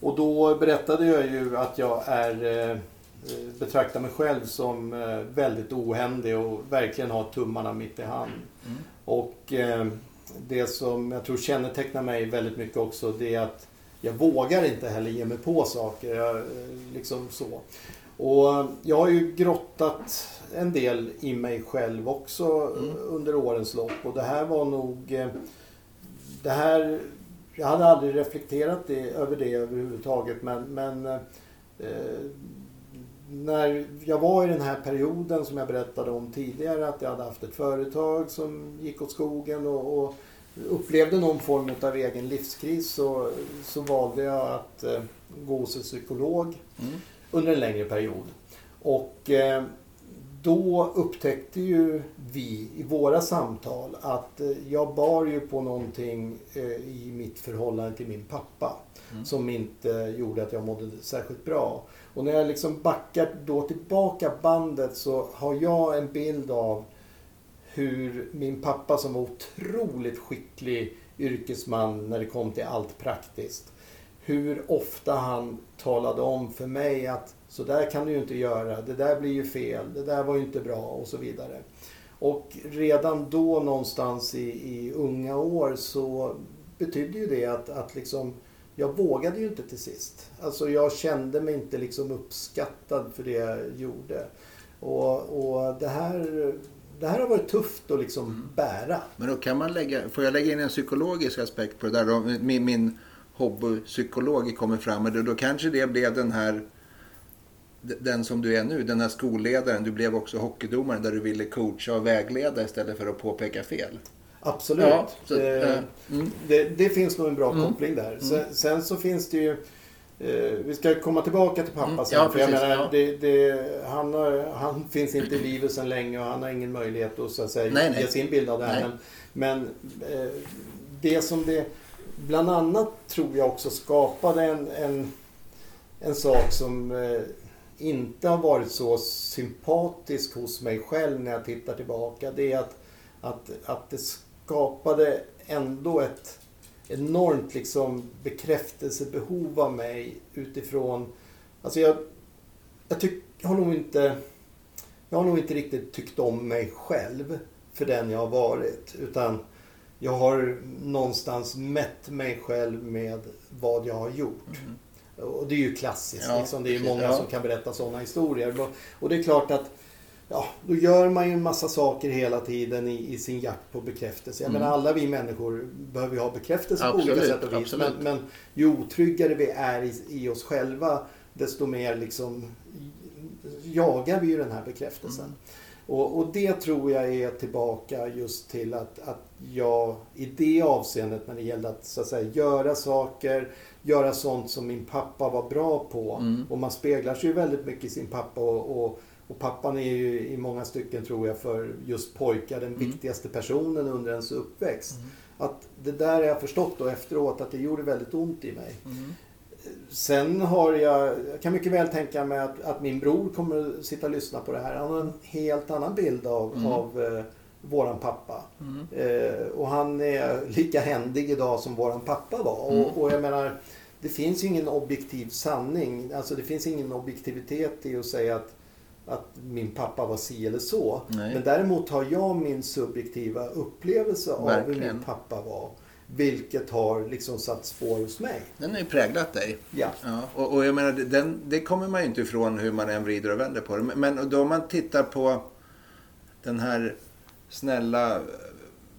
Och då berättade jag ju att jag är Eh, betraktar mig själv som eh, väldigt ohändig och verkligen har tummarna mitt i hand. Mm. Och eh, det som jag tror kännetecknar mig väldigt mycket också det är att jag vågar inte heller ge mig på saker. Jag, eh, liksom så. Och jag har ju grottat en del i mig själv också mm. under årens lopp. Och det här var nog... Eh, det här... Jag hade aldrig reflekterat det, över det överhuvudtaget men, men eh, när jag var i den här perioden som jag berättade om tidigare att jag hade haft ett företag som gick åt skogen och, och upplevde någon form av egen livskris så, så valde jag att eh, gå hos en psykolog mm. under en längre period. Och eh, då upptäckte ju vi i våra samtal att eh, jag bar ju på någonting eh, i mitt förhållande till min pappa. Mm. Som inte gjorde att jag mådde särskilt bra. Och när jag liksom backar då tillbaka bandet så har jag en bild av hur min pappa som var otroligt skicklig yrkesman när det kom till allt praktiskt. Hur ofta han talade om för mig att så där kan du ju inte göra, det där blir ju fel, det där var ju inte bra och så vidare. Och redan då någonstans i, i unga år så betydde ju det att, att liksom jag vågade ju inte till sist. Alltså jag kände mig inte liksom uppskattad för det jag gjorde. Och, och det, här, det här har varit tufft att liksom mm. bära. Men då kan man lägga, får jag lägga in en psykologisk aspekt på det där? Min, min hobbypsykolog kommer fram och då, då kanske det blev den här den som du är nu, den här skolledaren. Du blev också hockeydomaren där du ville coacha och vägleda istället för att påpeka fel. Absolut. Ja, så, det, mm. det, det, finns nog en bra mm. koppling där. Mm. Sen, sen, så finns det ju eh, vi ska komma tillbaka till pappa mm. sen. Ja, för jag menar, ja. det, det, han, har, han finns inte i livet sedan länge och han har ingen möjlighet att, så att säga, nej, ge sin bild av det här. Nej. Men, men eh, det som det bland annat tror jag också skapade en, en, en sak som eh, inte har varit så sympatisk hos mig själv när jag tittar tillbaka. Det är att, att, att det skapade ändå ett enormt liksom bekräftelsebehov av mig utifrån... Alltså jag, jag, tyck, jag, har nog inte, jag har nog inte riktigt tyckt om mig själv för den jag har varit. Utan jag har någonstans mätt mig själv med vad jag har gjort. Mm. Och det är ju klassiskt. Ja, liksom. Det är många ja. som kan berätta sådana historier. Och det är klart att ja, då gör man ju en massa saker hela tiden i, i sin jakt på bekräftelse. Jag mm. menar alla vi människor behöver ju ha bekräftelse absolut, på olika sätt och vis. Men, men ju otryggare vi är i, i, oss själva desto mer liksom jagar vi ju den här bekräftelsen. Mm. Och, och, det tror jag är tillbaka just till att, att jag i det avseendet när det gällde att, så att säga, göra saker, göra sånt som min pappa var bra på. Mm. Och man speglar sig ju väldigt mycket i sin pappa och, och och pappan är ju i många stycken, tror jag, för just pojkar den mm. viktigaste personen under ens uppväxt. Mm. Att det där har jag förstått då efteråt att det gjorde väldigt ont i mig. Mm. Sen har jag, jag kan mycket väl tänka mig att, att, min bror kommer sitta och lyssna på det här. Han har en helt annan bild av, mm. av eh, våran pappa. Mm. Eh, och han är lika händig idag som våran pappa var. Mm. Och, och, jag menar, det finns ju ingen objektiv sanning. Alltså det finns ingen objektivitet i att säga att att min pappa var si eller så. Nej. Men däremot har jag min subjektiva upplevelse av Verkligen. hur min pappa var. Vilket har liksom satt spår hos mig. Den har ju präglat dig. Ja. ja och, och, jag menar, den, det kommer man ju inte ifrån hur man än vrider och vänder på det. Men då om man tittar på den här snälla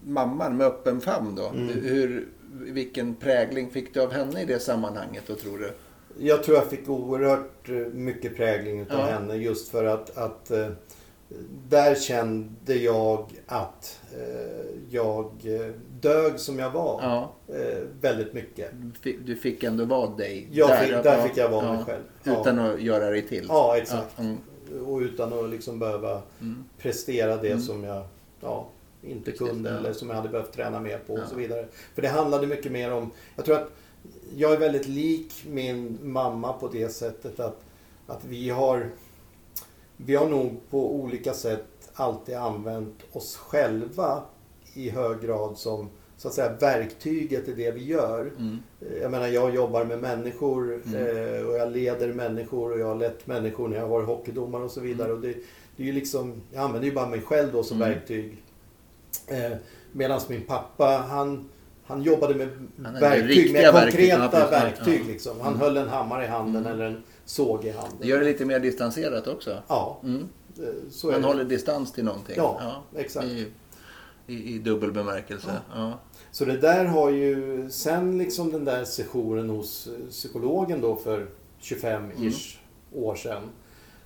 mamman med öppen famn då. Mm. Hur, vilken prägling fick du av henne i det sammanhanget då tror du? Jag tror jag fick oerhört eh, mycket prägling av ja. henne just för att, att eh, där kände jag att eh, jag dög som jag var ja. väldigt mycket. Du fick ändå vara dig? Jag där, fick, där fick jag vara ja. mig själv. Utan att göra dig till? Ja, exakt. Mm. Och utan att liksom behöva mm. prestera det mm. som jag ja, inte Precis, kunde eller som jag hade behövt träna mer på och så vidare. För det handlade mycket mer om, jag tror att jag är väldigt lik min mamma på det sättet att, att vi har vi har nog på olika sätt alltid använt oss själva i hög grad som så att säga verktyget i det vi gör. Mm. Jag menar jag jobbar med människor mm. eh, och jag leder människor och jag har lett människor när jag varit hockeydomare och så vidare. Mm. Och det, det, är ju liksom, jag använder ju bara mig själv då som mm. verktyg. Eh, Medan min pappa han han jobbade med Han verktyg, med verktyg. konkreta Ja, precis. verktyg. Ja. Liksom. Han höll en hammare i handen Mm. eller en såg i handen. Det gör det lite mer distanserat också. Ja, Mm. eh, så det. håller distans till någonting. Ja, exakt. I, i, I dubbel bemärkelse. Ja. Så det där har ju, sen liksom den där sessionen hos eh, psykologen då för 25-ish år sedan.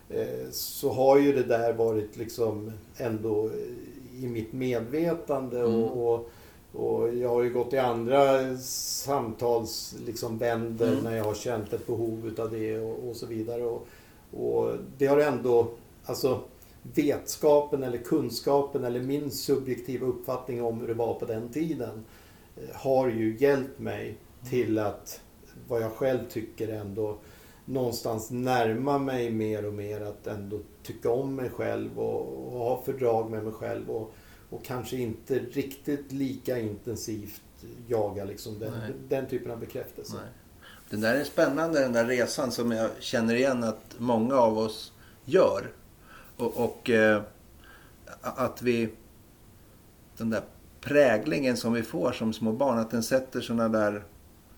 eh, Så har ju det där varit liksom ändå i mitt medvetande Mm. och, och, och jag har ju gått i andra samtals liksom Mm. när jag har känt ett behov utav det och, och så vidare. Och, och det har ändå, alltså vetskapen eller kunskapen eller min subjektiva uppfattning om hur det var på den tiden eh, har ju hjälpt mig till att vad jag själv tycker ändå någonstans närma mig mer och mer att ändå tycka om mig själv och, och ha fördrag med mig själv och, och kanske inte riktigt lika intensivt jaga liksom den, Nej. den typen av bekräftelse. Nej. Den där är spännande den där resan som jag känner igen att många av oss gör. Och, och eh, att vi... Den där präglingen som vi får som små barn, att den sätter såna där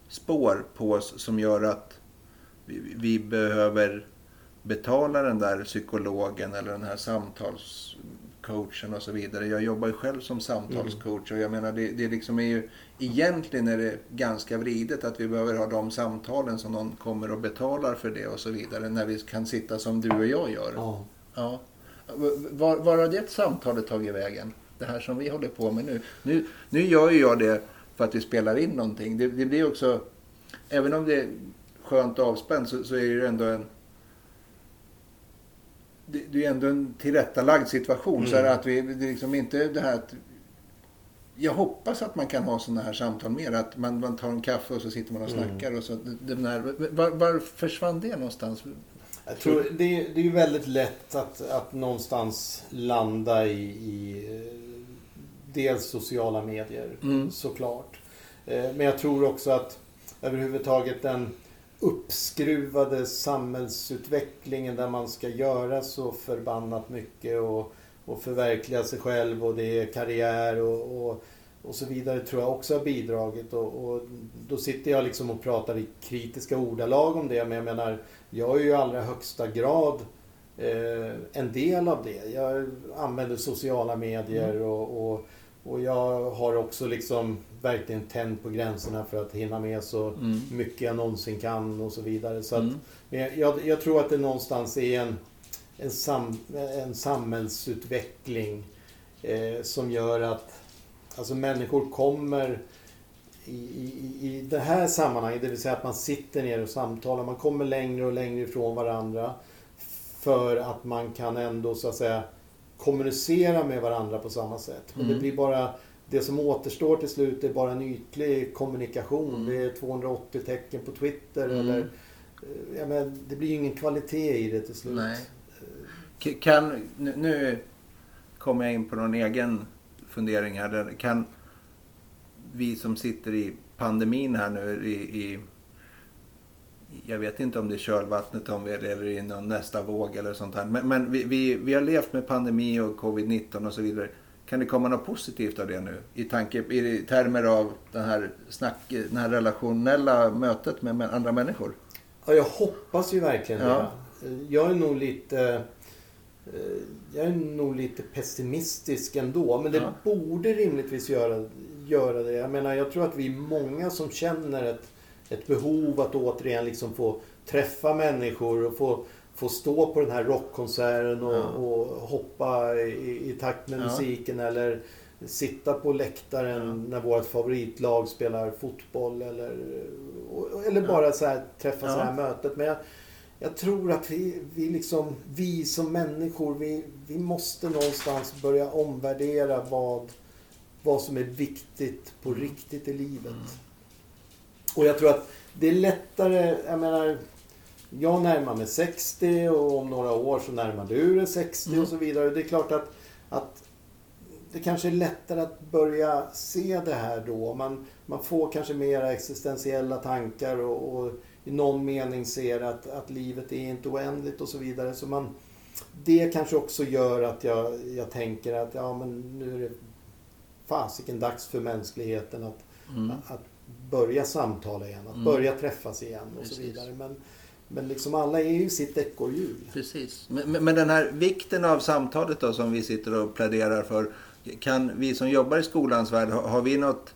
spår på oss som gör att vi, vi behöver betala den där psykologen eller den här samtalscoachen och så vidare. Jag jobbar ju själv som samtalscoach och jag menar det, det liksom är ju egentligen är det ganska vridet att vi behöver ha de samtalen som någon kommer och betalar för det och så vidare när vi kan sitta som du och jag gör. Ja. Ja. Var, var har det samtalet tagit vägen? Det här som vi håller på med nu. Nu, nu gör ju jag det för att vi spelar in någonting. Det, det blir också, även om det är skönt avspänt så, så är det ju ändå en det, det är ändå en tillrättalagd situation. Mm. Så här att vi, det är liksom inte det här att jag hoppas att man kan ha sådana här samtal mer. Att man, man tar en kaffe och så sitter man och Mm. snackar. Och så, den här, var, var försvann det någonstans? Jag tror det, är- det är ju väldigt lätt att, att någonstans landa i, i eh, dels sociala medier Mm. såklart. Eh, Men jag tror också att överhuvudtaget den uppskruvade samhällsutvecklingen där man ska göra så förbannat mycket och, och förverkliga sig själv och det är karriär och, och, och så vidare tror jag också har bidragit. Och, och då sitter jag liksom och pratar i kritiska ordalag om det men jag menar jag är ju i allra högsta grad eh, en del av det. Jag använder sociala medier och, och, och jag har också liksom verkligen tänt på gränserna för att hinna med så Mm. mycket jag någonsin kan och så vidare. Så att, Mm. men jag, jag, jag tror att det någonstans är en, en, sam, en samhällsutveckling eh, som gör att alltså människor kommer i, i, i det här sammanhanget, det vill säga att man sitter ner och samtalar, man kommer längre och längre ifrån varandra för att man kan ändå så att säga kommunicera med varandra på samma sätt. Men det Mm. blir bara det som återstår till slut är bara en ytlig kommunikation. Mm. Det är 280 tecken på Twitter Mm. eller eh, ja, men det blir ju ingen kvalitet i det till slut. Nej. Kan, nu, kommer jag in på någon egen fundering här. Kan vi som sitter i pandemin här nu i, i jag vet inte om det är kölvattnet om vi eller i någon nästa våg eller sånt här. Men, men vi, vi, vi har levt med pandemi och covid-19 och så vidare. Kan det komma något positivt av det nu? I, tanke, i termer av den här, snack, den här relationella mötet med andra människor? Ja, jag hoppas ju verkligen Ja. det. Jag är nog lite... eh, Jag är nog lite pessimistisk ändå. Men det Ja. borde rimligtvis göra, göra det. Jag menar, jag tror att vi är många som känner ett, ett behov att återigen liksom få träffa människor och få, få stå på den här rockkonserten och, Ja. och hoppa i, i takt med Ja. musiken eller sitta på läktaren när vårt favoritlag spelar fotboll eller, eller bara så här, träffa Ja. så här mötet. Men jag, jag tror att vi, vi, liksom, vi som människor, vi, vi måste någonstans börja omvärdera vad, vad som är viktigt på riktigt i livet. Och jag tror att det är lättare, jag menar, jag närmar mig 60 och om några år så närmar du dig 60 Mm. och så vidare. Det är klart att, att det kanske är lättare att börja se det här då. Man, man får kanske mera existentiella tankar och, och i någon mening ser att, att livet är inte oändligt och så vidare. Så man, det kanske också gör att jag, jag tänker att ja, men nu är det fasiken dags för mänskligheten att, att börja samtala igen, att börja träffas igen och Precis. så vidare. Men, men liksom alla är ju sitt ekorrhjul. Precis. Men, men- den här vikten av samtalet då som vi sitter och pläderar för. Kan vi som jobbar i skolans värld, har, vi något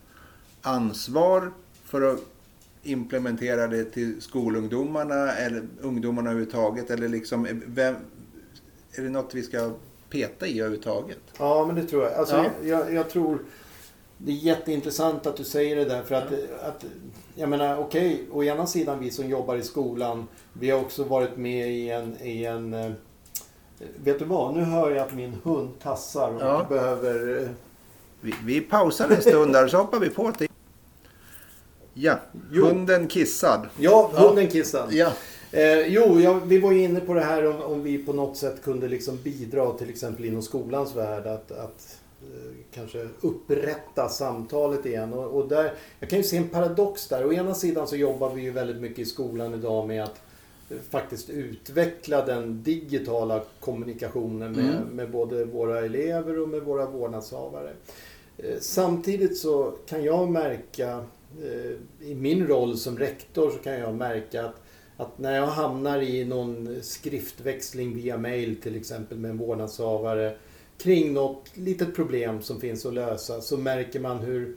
ansvar för att implementera det till skolungdomarna eller ungdomarna överhuvudtaget? Eller liksom, vem, är det något vi ska peta i överhuvudtaget? Ja, men det tror jag. Alltså, Ja. jag, jag tror det är jätteintressant att du säger det där. För att, att jag menar, okej, å ena sidan vi som jobbar i skolan, vi har också varit med i en, i en eh, Vet du vad? Nu hör jag att min hund tassar och Ja. behöver... eh, Vi, vi pausar en stund där så hoppar vi på till... Ja, Jo. hunden kissad. Ja, hunden kissar. Ja. Eh, jo, ja, vi var ju inne på det här om, om vi på något sätt kunde liksom bidra till exempel inom skolans värld att, att kanske upprätta samtalet igen. Och, och där, jag kan ju se en paradox där. Å ena sidan så jobbar vi ju väldigt mycket i skolan idag med att eh, faktiskt utveckla den digitala kommunikationen med, Mm. med både våra elever och med våra vårdnadshavare. Eh, Samtidigt så kan jag märka eh, i min roll som rektor så kan jag märka att, att när jag hamnar i någon skriftväxling via mail till exempel med en vårdnadshavare kring något litet problem som finns att lösa så märker man hur,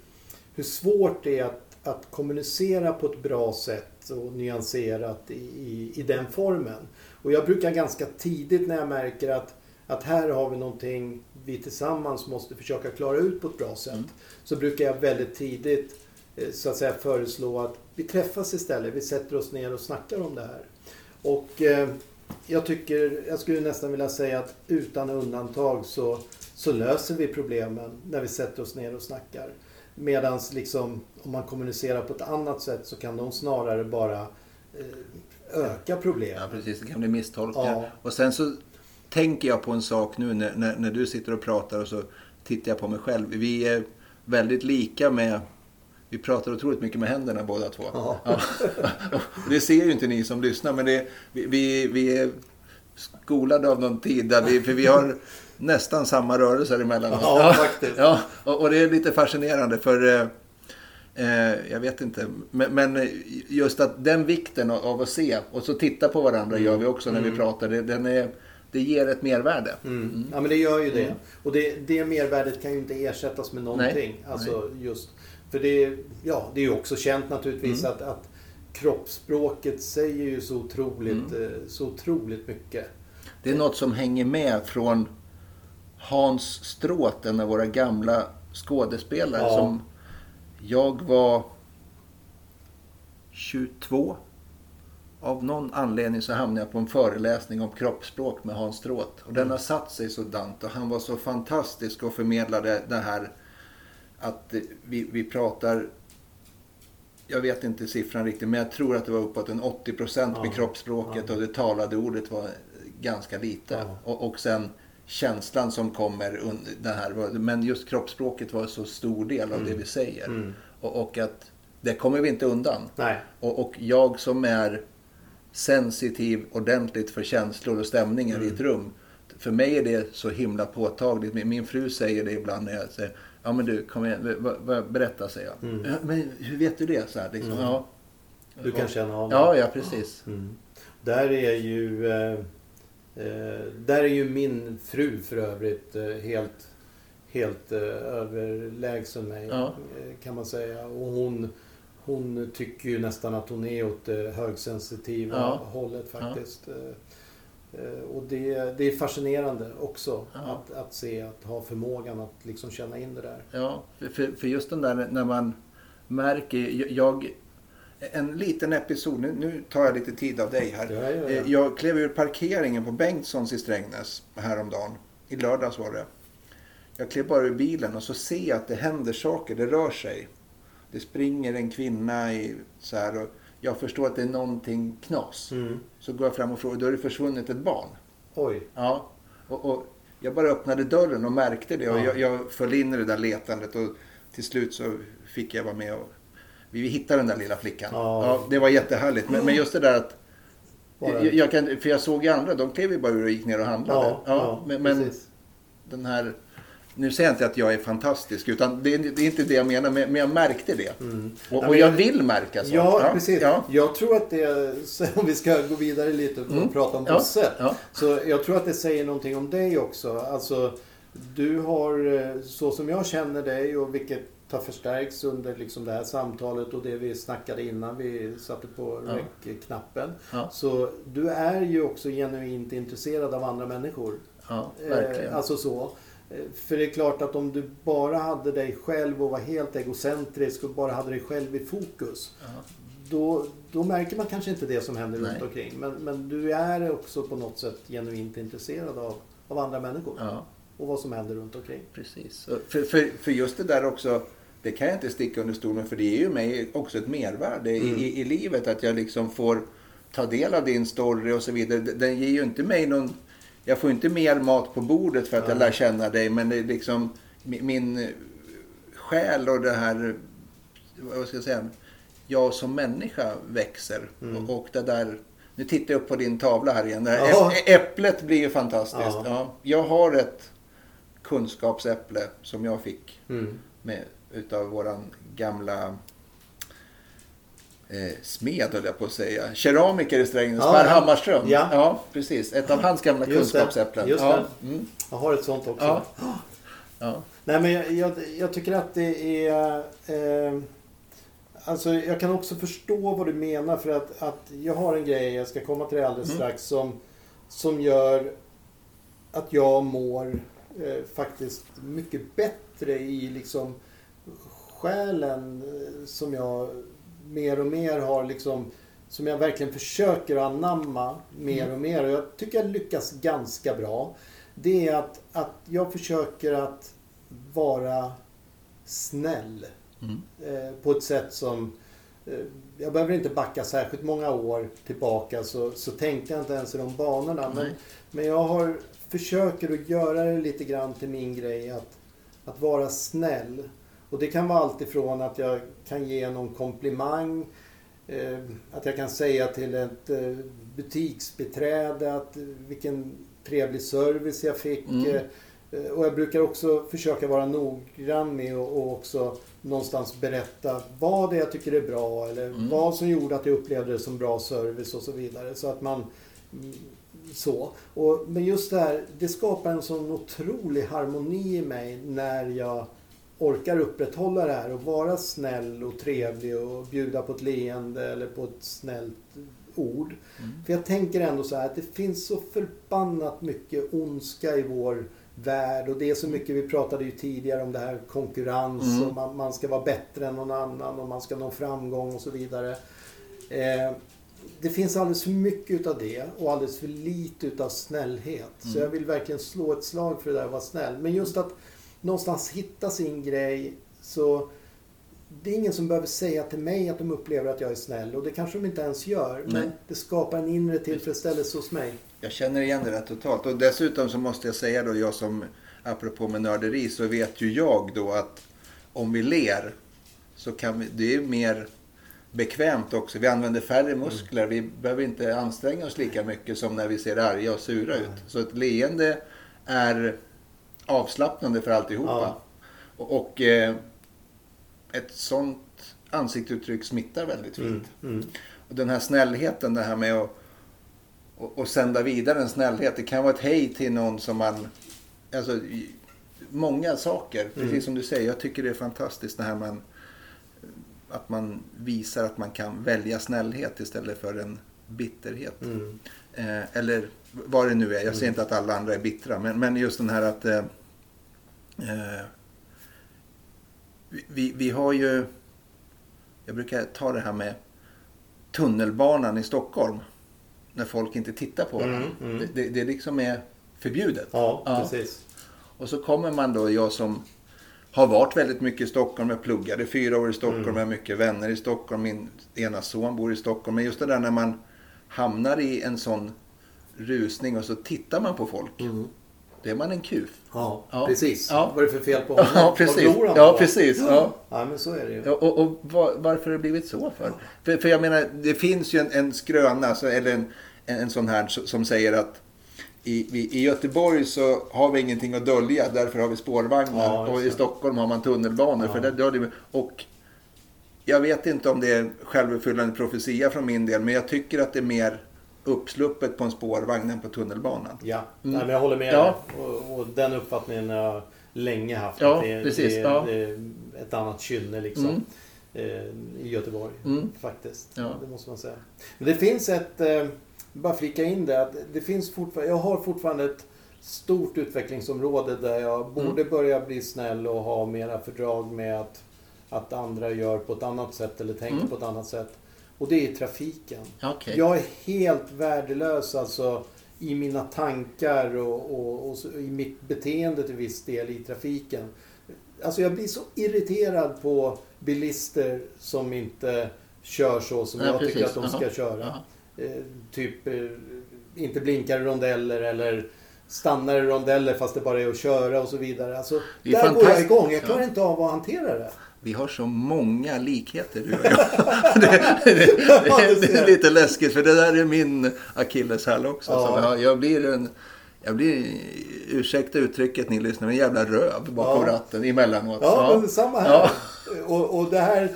hur svårt det är att, att kommunicera på ett bra sätt och nyanserat i, i, i den formen. Och jag brukar ganska tidigt när jag märker att, att här har vi någonting vi tillsammans måste försöka klara ut på ett bra sätt. Så brukar jag väldigt tidigt eh, så att säga föreslå att vi träffas istället. Vi sätter oss ner och snackar om det här. Och eh, jag tycker, jag skulle nästan vilja säga att utan undantag så, så löser vi problemen när vi sätter oss ner och snackar. Medan liksom, om man kommunicerar på ett annat sätt så kan de snarare bara eh, öka problemen. Ja, precis. Det kan bli misstolkningar. Ja. Och sen så tänker jag på en sak nu när, när, när du sitter och pratar och så tittar jag på mig själv. Vi är väldigt lika med... Vi pratar otroligt mycket med händerna båda två. Ja. Det ser ju inte ni som lyssnar, men det, vi, vi, vi är skolade av någon tid där vi, för vi har nästan samma rörelser emellanåt. Ja, faktiskt. Ja, och, och det är lite fascinerande för eh, eh, jag vet inte. Men, men just att den vikten av, att se och så titta på varandra gör vi också när vi pratar. Det, den är, det ger ett mervärde. Mm. Ja men det gör ju det. Och det, det mervärdet kan ju inte ersättas med någonting. Nej. Alltså just, för det, ja, det är ju också känt naturligtvis Mm. att, att kroppsspråket säger ju så otroligt, Mm. eh, så otroligt mycket. Det är något som hänger med från Hans Stråth, en av våra gamla skådespelare. Ja. Som jag var 22. Av någon anledning så hamnade jag på en föreläsning om kroppsspråk med Hans Stråth. Och den har satt sig sådant och han var så fantastisk och förmedlade det här att vi, vi pratar jag vet inte siffran riktigt, men jag tror att det var uppåt en 80 procent med Ja. kroppsspråket Ja. och det talade ordet var ganska lite. Ja. Och, och sen känslan som kommer, den här, men just kroppsspråket var en så stor del av det vi säger. Mm. Och, och att det kommer vi inte undan. Och, och jag som är sensitiv ordentligt för känslor och stämningar i ett rum. För mig är det så himla påtagligt. Min, min fru säger det ibland när jag säger Ja men du, kom igen, berätta säger jag. Mm. Ja, men hur vet du det? Så här, liksom, ja. Du kan känna av det. Ja, ja precis. Mm. Där är ju eh, eh, Där är ju min fru för övrigt eh, helt Helt eh, överlägsen mig Ja. eh, kan man säga. Och hon Hon tycker ju nästan att hon är åt det högsensitiva Ja. hållet faktiskt. Eh, Och det, det är fascinerande också Ja. att, att se, att ha förmågan att liksom känna in det där. Ja, för- för, för just den där när man märker, jag, en liten episod, nu, nu tar jag lite tid av dig här. Ja, ja, ja. Eh, Jag klev ur parkeringen på Bengtssons i Strängnäs häromdagen. I lördags var det. Jag klev bara ur bilen och så ser jag att det händer saker, det rör sig. Det springer en kvinna i så här och jag förstår att det är någonting knas. Mm. Så går jag fram och frågar, då har det försvunnit ett barn. Oj. Ja, och, och jag bara öppnade dörren och märkte det och Ja. jag, jag föll in i det där letandet och till slut så fick jag vara med och vi hittade den där lilla flickan. Ja. Ja, det var jättehärligt. Men, men just det där att jag, jag kan, för jag såg ju andra, de klev ju bara ur och gick ner och handlade. Ja, ja, men, men den här nu säger jag inte att jag är fantastisk, utan det är, det är inte det jag menar, men, jag märkte det. Mm. Och, Ja, och jag vill märka sånt. Ja, precis. Ja. Jag tror att det, om vi ska gå vidare lite och Mm. prata om Ja, Bosse. ja. Så jag tror att det säger någonting om dig också. Alltså, du har, eh, så som jag känner dig och vilket har förstärkts under liksom det här samtalet och det vi snackade innan vi satte på Ja. rec-knappen. Ja. Så du är ju också genuint intresserad av andra människor. ja, verkligen. Eh, alltså så. För det är klart att om du bara hade dig själv och var helt egocentrisk och bara hade dig själv i fokus. Ja. Då, då märker man kanske inte det som händer Nej. runt omkring. Men, men du är också på något sätt genuint intresserad av, av andra människor. ja. Och vad som händer runt omkring. Precis. För, för, för just det där också, det kan jag inte sticka under stolen för det är ju mig också ett mervärde Mm. i, i, livet att jag liksom får ta del av din story och så vidare. Den ger ju inte mig någon, jag får inte mer mat på bordet för att jag lär känna dig men det är liksom min, min själ och det här, vad ska jag säga, jag som människa växer. Mm. Och, och det där, nu tittar jag upp på din tavla här igen. Ja. Äpplet blir ju fantastiskt. Ja. Ja. Jag har ett kunskapsäpple som jag fick Mm. med, utav våran gamla eh, smed höll jag på att säga. Keramiker i Strängnäs, Ja, Per ja. Hammarström. Ja. precis. Ett av hans gamla Just kunskapsäpplen. Just ja. Mm. Jag har ett sånt också. Ja. Ja. Nej men jag, jag, jag tycker att det är... Eh, alltså jag kan också förstå vad du menar för att, att jag har en grej, jag ska komma till det alldeles Mm. strax, som, som gör att jag mår eh, faktiskt mycket bättre i liksom själen eh, som jag mer och mer har liksom som jag verkligen försöker anamma mer och mer och jag tycker jag lyckas ganska bra. Det är att, att jag försöker att vara snäll Mm. eh, på ett sätt som eh, jag behöver inte backa särskilt många år tillbaka så, så tänkte jag inte ens i de banorna. Men, men jag har försöker att göra det lite grann till min grej att, att vara snäll. Och det kan vara allt ifrån att jag kan ge någon komplimang. Eh, att jag kan säga till ett eh, butiksbiträde att eh, vilken trevlig service jag fick. Mm. Och jag brukar också försöka vara noggrann med och, också någonstans berätta vad det jag tycker är bra eller Mm. vad som gjorde att jag upplevde det som bra service och så vidare. Så att man mm, så. Och, men just det här, det skapar en sån otrolig harmoni i mig när jag orkar upprätthålla det här och vara snäll och trevlig och bjuda på ett leende eller på ett snällt ord. Mm. För jag tänker ändå så här att det finns så förbannat mycket ondska i vår värld och det är så mycket, vi pratade ju tidigare om det här konkurrens Mm. och man, man ska vara bättre än någon annan och man ska nå framgång och så vidare. Eh, det finns alldeles för mycket utav det och alldeles för lite utav snällhet. Så Mm. jag vill verkligen slå ett slag för det där att vara snäll. Men just att någonstans hitta sin grej så det är ingen som behöver säga till mig att de upplever att jag är snäll och det kanske de inte ens gör. Men Nej. det skapar en inre tillfredsställelse hos mig. Jag känner igen det där totalt. Och dessutom så måste jag säga då, jag som, apropå med nörderi, så vet ju jag då att om vi ler så kan vi, det är mer bekvämt också. Vi använder färre muskler. Vi behöver inte anstränga oss lika mycket som när vi ser arga och sura ut. Så ett leende är avslappnande för alltihopa. Ja. Och, och eh, ett sånt ansiktsuttryck smittar väldigt fint. Mm. Mm. Och den här snällheten, det här med att och, och sända vidare en snällhet. Det kan vara ett hej till någon som man... Alltså, många saker, Mm. precis som du säger. Jag tycker det är fantastiskt det här man... Att man visar att man kan välja snällhet istället för en bitterhet. Mm. Eh, eller vad det nu är. Jag säger inte att alla andra är bittra. Men, men just den här att... Eh, eh, vi- vi, har ju... Jag brukar ta det här med tunnelbanan i Stockholm. När folk inte tittar på den. Mm, mm. Det, det, det liksom är förbjudet. Ja, Ja. precis. Och så kommer man då, jag som har varit väldigt mycket i Stockholm. Jag pluggade fyra år i Stockholm. Mm. Jag har mycket vänner i Stockholm. Min ena son bor i Stockholm. Men just det där när man hamnar i en sån rusning och så tittar man på folk. Mm. Då är man en kuf. Ja, Ja. precis. Ja. Vad är det för fel på honom? Ja, Vad precis. glor han Ja, på? precis. Ja. ja, men så är det ju. Ja, och, och var, varför har det blivit så för? För, för jag menar, det finns ju en, en skröna, alltså, eller en, en, en sån här som säger att i, vi, i Göteborg så har vi ingenting att dölja, därför har vi spårvagnar. Och i. Stockholm har man tunnelbanor. För där drar det, och jag vet inte om det är självuppfyllande profetia från min del, men jag tycker att det är mer uppsluppet på en spårvagn än på tunnelbanan. Ja, Nej, men jag håller med Mm. Ja. Och, och den uppfattningen har jag länge haft. Ja, det, är- precis, det, ja. det är ett annat kynne liksom. Mm. Eh, I Göteborg Mm. faktiskt. Ja. Det måste man säga. Men det finns ett, eh, bara flika in det, att det finns fortfarande, jag har fortfarande ett stort utvecklingsområde där jag Mm. borde börja bli snäll och ha mera fördrag med att, att andra gör på ett annat sätt eller tänker Mm. på ett annat sätt. Och det är trafiken. Okej. Jag är helt värdelös alltså i mina tankar och, och, och så, i mitt beteende till viss del i trafiken. Alltså jag blir så irriterad på bilister som inte kör så som Ja, jag precis. tycker att de ska Jaha. köra. Jaha. Eh, typ eh, inte blinkar i rondeller eller stannar i rondeller fast det bara är att köra och så vidare. Alltså, där går jag igång. Jag klarar Ja. inte av att hantera det. Vi har så många likheter du och jag. det, det, det, det är lite läskigt för det där är min akilleshäl också. Ja. Jag, jag blir en... Jag blir, ursäkta uttrycket ni lyssnar, men en jävla röv bakom Ja. ratten emellanåt. Ja, men samma här. Ja. Och, och det här.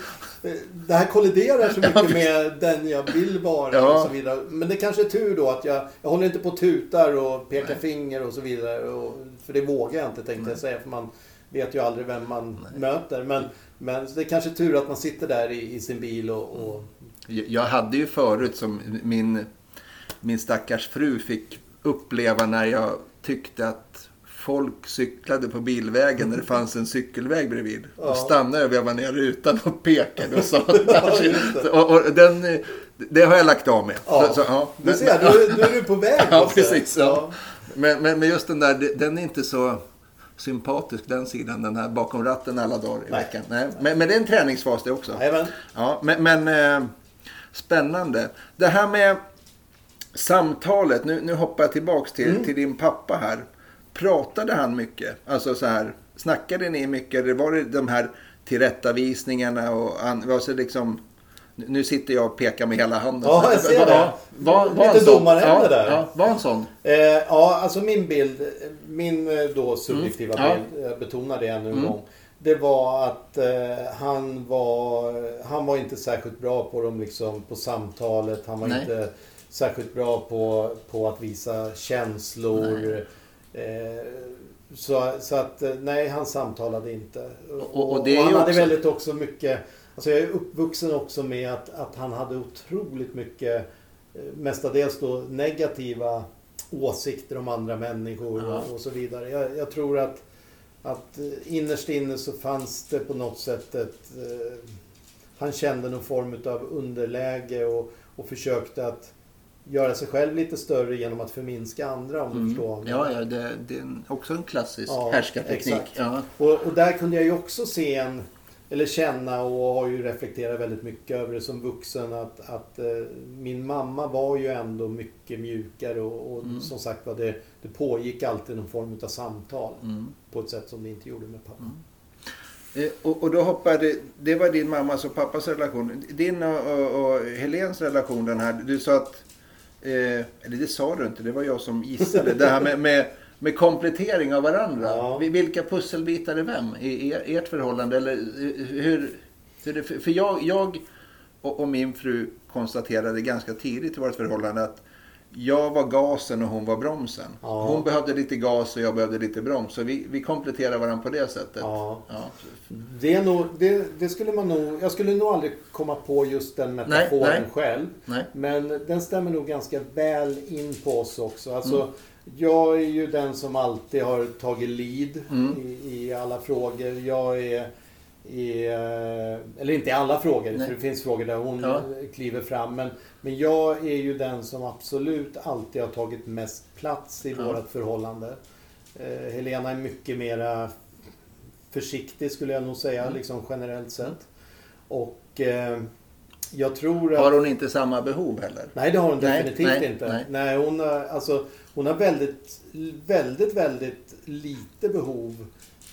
Det här kolliderar så mycket med den jag vill vara Ja. och så vidare. Men det kanske är tur då att jag, jag håller inte på och tutar och pekar finger och så vidare. Och, för det vågar jag inte tänkte jag säga. För man vet ju aldrig vem man möter. Men, men det är kanske tur att man sitter där i, i sin bil och, och Jag hade ju förut som min, min stackars fru fick uppleva när jag tyckte att folk cyklade på bilvägen när det fanns en cykelväg bredvid. Ja. Då stannade jag och vevade ner rutan och pekade och sa Ja, det. och, och den, Det har jag lagt av med. Ja. Så, så, ja. Du ser, då, då är du på väg. Ja, precis. Ja. Men, men, men just den där, den är inte så sympatisk den sidan, den här bakom ratten alla dagar i Nej. veckan. Nej. Men, men det är en träningsfas det också. Jajamän. Ja, men, men eh, spännande. Det här med samtalet, nu, nu hoppar jag tillbaks till, Mm. till din pappa här. Pratade han mycket? Alltså så här, snackade ni mycket? Eller var det de här tillrättavisningarna och an, alltså liksom, nu sitter jag och pekar med hela handen. Ja, jag ser det. Var, var Lite en sån? domarhände ja, där. Ja, var en sån? Eh, ja, alltså min bild, min eh, då subjektiva Mm. Bild, jag betonar det ännu en Mm. gång. Det var att eh, han, var, han var inte särskilt bra på dem liksom på samtalet. Han var Nej. inte särskilt bra på, på att visa känslor. Eh, så, så att eh, nej, han samtalade inte. Och- och är han ju hade också- väldigt också mycket Alltså jag är uppvuxen också med att, att han hade otroligt mycket eh, mestadels då negativa åsikter om andra människor Ja. och, och så vidare. Jag, jag tror att, att eh, innerst inne så fanns det på något sätt ett... Eh, han kände någon form av underläge och, och försökte att göra sig själv lite större genom att förminska andra om du förstår. vad jag Ja, ja det, det är också en klassisk Ja, härskarteknik. Ja. Och, och där kunde jag ju också se en, eller känna och har ju reflekterat väldigt mycket över det som vuxen att, att eh, min mamma var ju ändå mycket mjukare och, och Mm. som sagt var det, det pågick alltid någon form av samtal Mm. på ett sätt som det inte gjorde med pappa. Eh, Och, och då hoppade, det var din mammas och pappas relation. Din och, och, och Helens relation den här, du sa att, eh, eller det sa du inte, det var jag som gissade. det här med, med, med komplettering av varandra. Ja. Vi- Vilka pusselbitar är vem i er, ert förhållande? Eller eh, hur, hur för jag, jag och, min fru konstaterade ganska tidigt i vårt förhållande att jag var gasen och hon var bromsen. Ja. Hon behövde lite gas och jag behövde lite broms. Så vi, vi kompletterar varandra på det sättet. Ja. Ja. Det, nog, det, det skulle man nog, jag skulle nog aldrig komma på just den metaforen Nej, nej. själv. Nej. Men den stämmer nog ganska väl in på oss också. Alltså, Mm. Jag är ju den som alltid har tagit lead Mm. i, i alla frågor. Jag är, är, eller inte i alla frågor, Nej. för det finns frågor där hon Ja. kliver fram. Men, men jag är ju den som absolut alltid har tagit mest plats i Ja. vårt förhållande. Eh, Helena är mycket mera försiktig skulle jag nog säga, Mm. liksom generellt sett. Och eh, jag tror att... Har hon inte samma behov heller? Nej, det har hon Nej, definitivt nej, inte. nej. Nej. hon, har, alltså, hon har väldigt, väldigt, väldigt lite behov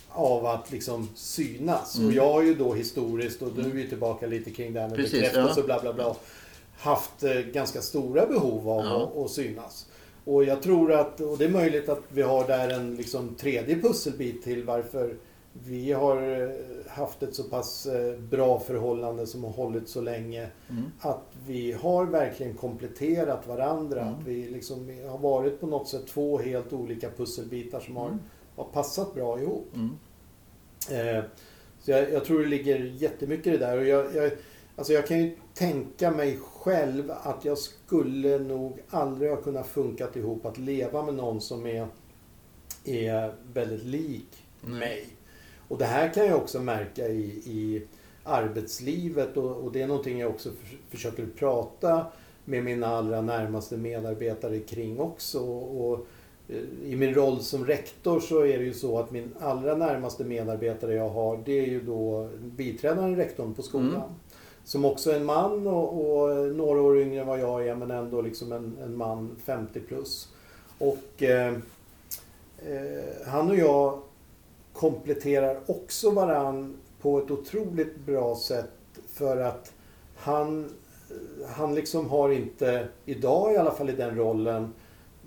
av att liksom synas. Mm. Och jag har ju då historiskt, och nu är vi tillbaka lite kring det här med Precis, bekräftelse ja. och bla bla bla. Haft eh, ganska stora behov av Ja. att, att synas. Och jag tror att, och det är möjligt att vi har där en liksom tredje pusselbit till varför vi har eh, haft ett så pass eh, bra förhållande som har hållit så länge. Mm. Att vi har verkligen kompletterat varandra. Mm. Att vi liksom har varit på något sätt två helt olika pusselbitar som har, Mm. har passat bra ihop. Mm. Eh, så jag, jag tror det ligger jättemycket i det där. Och jag, jag, alltså jag kan ju tänka mig själv att jag skulle nog aldrig ha kunnat funkat ihop att leva med någon som är, är väldigt lik Nej. mig. Och det här kan jag också märka i, i arbetslivet och, och det är någonting jag också för, försöker prata med mina allra närmaste medarbetare kring också. Och, eh, i min roll som rektor så är det ju så att min allra närmaste medarbetare jag har det är ju då biträdande rektorn på skolan. Mm. Som också är en man och, och några år yngre än vad jag är men ändå liksom en, en man 50 plus. Och eh, eh, han och jag kompletterar också varann på ett otroligt bra sätt för att han, han liksom har inte, idag i alla fall i den rollen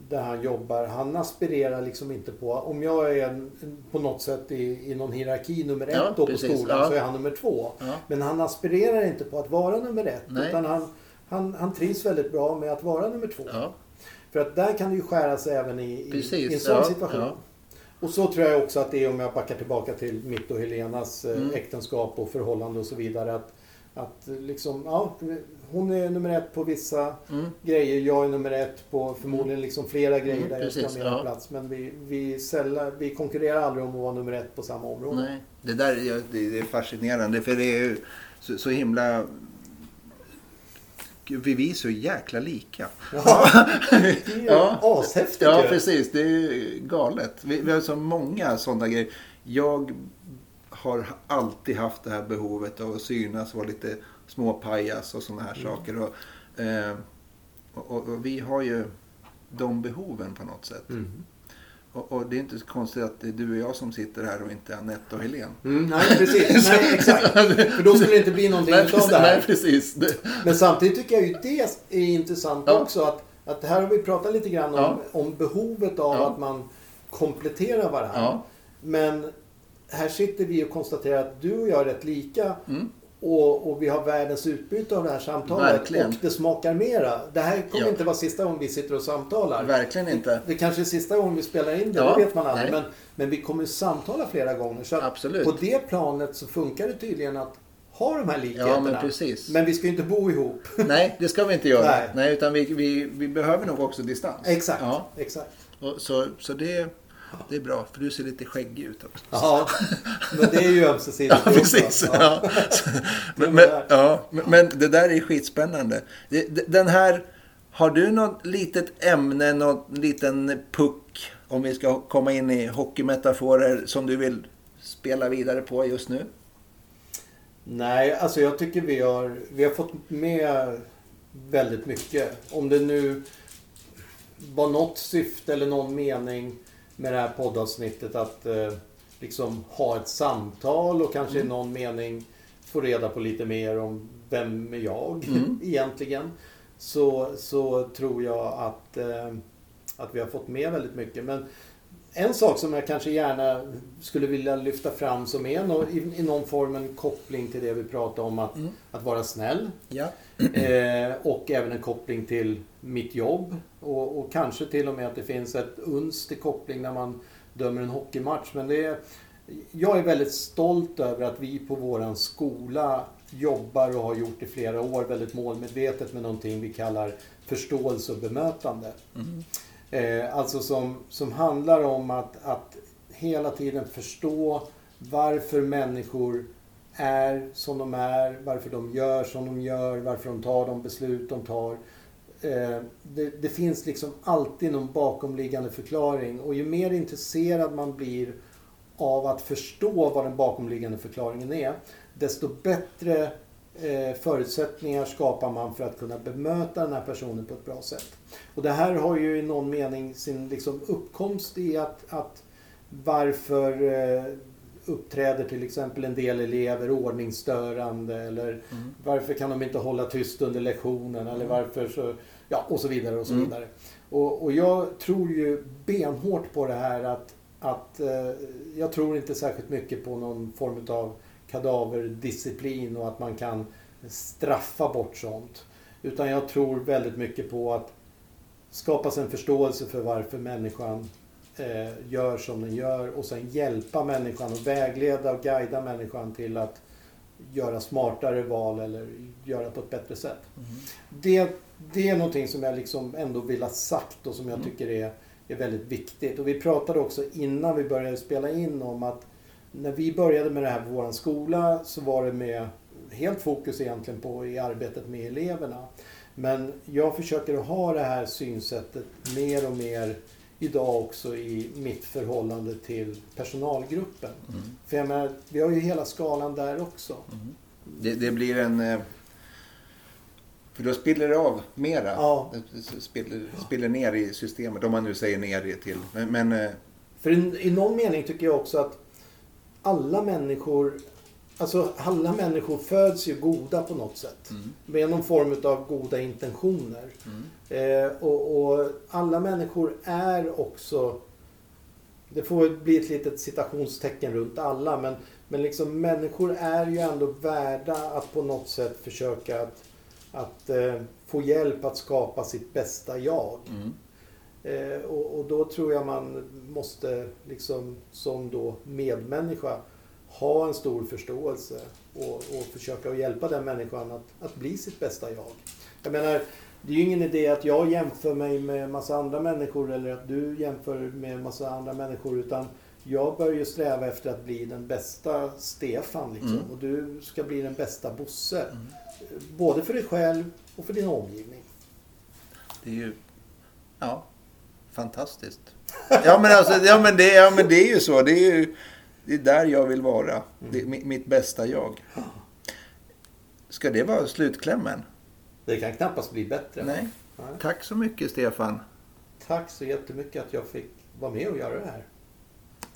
där han jobbar, han aspirerar liksom inte på, om jag är en, på något sätt i, i någon hierarki nummer Ja, ett då på precis, skolan ja. så är han nummer två. Ja. Men han aspirerar inte på att vara nummer ett Nej. utan han, han, han trivs väldigt bra med att vara nummer två. Ja. För att där kan det ju skära sig även i, i, Precis, i en sån ja, situation. Och så tror jag också att det är om jag backar tillbaka till mitt och Helenas eh, Mm. äktenskap och förhållande och så vidare. Att, att liksom, ja, hon är nummer ett på vissa Mm. grejer. Jag är nummer ett på förmodligen liksom flera grejer Mm, där jag ska ha mer ja. plats. Men vi, vi, sällan, vi konkurrerar aldrig om att vara nummer ett på samma område. Nej, det där är, det det är fascinerande för det är ju så, så himla... Vi är så jäkla lika. Ja, det är ju Ja. ashäftigt Ja, ju. precis. Det är ju galet. Vi, vi har så många sådana grejer. Jag har alltid haft det här behovet av att synas och vara lite småpajas och sådana här saker. Och, eh, och, och, och vi har ju de behoven på något sätt. Mm. Och, och det är inte så konstigt att det är du och jag som sitter här och inte Anette och Helene. Mm, nej, precis. Nej, exakt. För då skulle det inte bli någonting Nej, precis, det här. nej, precis. Det, Men samtidigt tycker jag ju det är intressant Ja. också. Att, att här har vi pratat lite grann om, Ja. om behovet av Ja. att man kompletterar varandra. Men här sitter vi och konstaterar att du och jag är rätt lika. Mm. Och, och vi har världens utbyte av det här samtalet. Verkligen. Och det smakar mera. Det här kommer Ja. inte vara sista gången vi sitter och samtalar. Verkligen inte. Det kanske är sista gången vi spelar in det, Ja, det vet man aldrig. Men, men vi kommer samtala flera gånger. Så Absolut. på det planet så funkar det tydligen att ha de här likheterna. Ja, men precis. Men vi ska ju inte bo ihop. Nej, det ska vi inte göra. Nej. Nej. utan vi, vi, vi behöver nog också distans. Exakt. Ja, Exakt. och, så så det, det är bra, för du ser lite skäggig ut också. Ja, men det är ju ömsesidigt. Ja, precis. också. Ja. Men, men, ja, men- det där är skitspännande. Den här, har du något litet ämne, någon liten puck, om vi ska komma in i hockeymetaforer, som du vill spela vidare på just nu? Nej, alltså jag tycker vi har, vi har fått med väldigt mycket. Om det nu var något syfte eller någon mening med det här poddavsnittet att eh, liksom ha ett samtal och kanske i någon mening få reda på lite mer om vem är jag Mm. egentligen. Så, så tror jag att, eh, att vi har fått med väldigt mycket. Men en sak som jag kanske gärna skulle vilja lyfta fram som är nå- i, i någon form en koppling till det vi pratade om att, Mm. att vara snäll. Ja. Eh, och även en koppling till mitt jobb. Och, och kanske till och med att det finns ett uns till koppling när man dömer en hockeymatch. Men det är, jag är väldigt stolt över att vi på våran skola jobbar och har gjort i flera år väldigt målmedvetet med någonting vi kallar förståelse och bemötande. Mm. Eh, alltså som, som handlar om att, att hela tiden förstå varför människor är som de är, varför de gör som de gör, varför de tar de beslut de tar. Eh, det, det finns liksom alltid någon bakomliggande förklaring och ju mer intresserad man blir av att förstå vad den bakomliggande förklaringen är, desto bättre eh, förutsättningar skapar man för att kunna bemöta den här personen på ett bra sätt. Och det här har ju i någon mening sin liksom uppkomst i att, att varför eh, uppträder till exempel en del elever ordningsstörande eller Mm. varför kan de inte hålla tyst under lektionen eller varför så Ja, och så vidare och så vidare. Och, och jag tror ju benhårt på det här att, att eh, jag tror inte särskilt mycket på någon form av kadaverdisciplin och att man kan straffa bort sånt. Utan jag tror väldigt mycket på att skapas en förståelse för varför människan eh, gör som den gör och sen hjälpa människan och vägleda och guida människan till att göra smartare val eller göra på ett bättre sätt. Det, det är någonting som jag liksom ändå vill ha sagt och som jag tycker är, är väldigt viktigt. Och vi pratade också innan vi började spela in om att när vi började med det här på vår skola så var det med helt fokus egentligen på i arbetet med eleverna. Men jag försöker att ha det här synsättet mer och mer idag också i mitt förhållande till personalgruppen. För jag menar, vi har ju hela skalan där också. Det, det blir en... eh, För då spiller det av mera. Ja. Det spiller, spiller ner i systemet. Om man nu säger ner det till. Men, men eh, För i, i någon mening tycker jag också att alla människor Alltså alla människor föds ju goda på något sätt. Med någon form av goda intentioner. Eh, och, och alla människor är också Det får bli ett litet citationstecken runt alla men, men liksom människor är ju ändå värda att på något sätt försöka att, att eh, få hjälp att skapa sitt bästa jag. Eh, och, och då tror jag man måste liksom som då medmänniska ha en stor förståelse och, och försöka hjälpa den människan att, att bli sitt bästa jag. Jag menar, det är ju ingen idé att jag jämför mig med massa andra människor eller att du jämför med massa andra människor utan jag bör ju sträva efter att bli den bästa Stefan liksom, och du ska bli den bästa Bosse. Både för dig själv och för din omgivning. det är ju... Ja, fantastiskt. Ja men, alltså, ja, men, det, ja, men det är ju så. Det är ju det är där jag vill vara. Det är mi- mitt bästa jag. Ska det vara slutklämmen? Det kan knappast bli bättre. Nej. Nej. Tack så mycket Stefan. Tack så jättemycket att jag fick vara med och göra det här.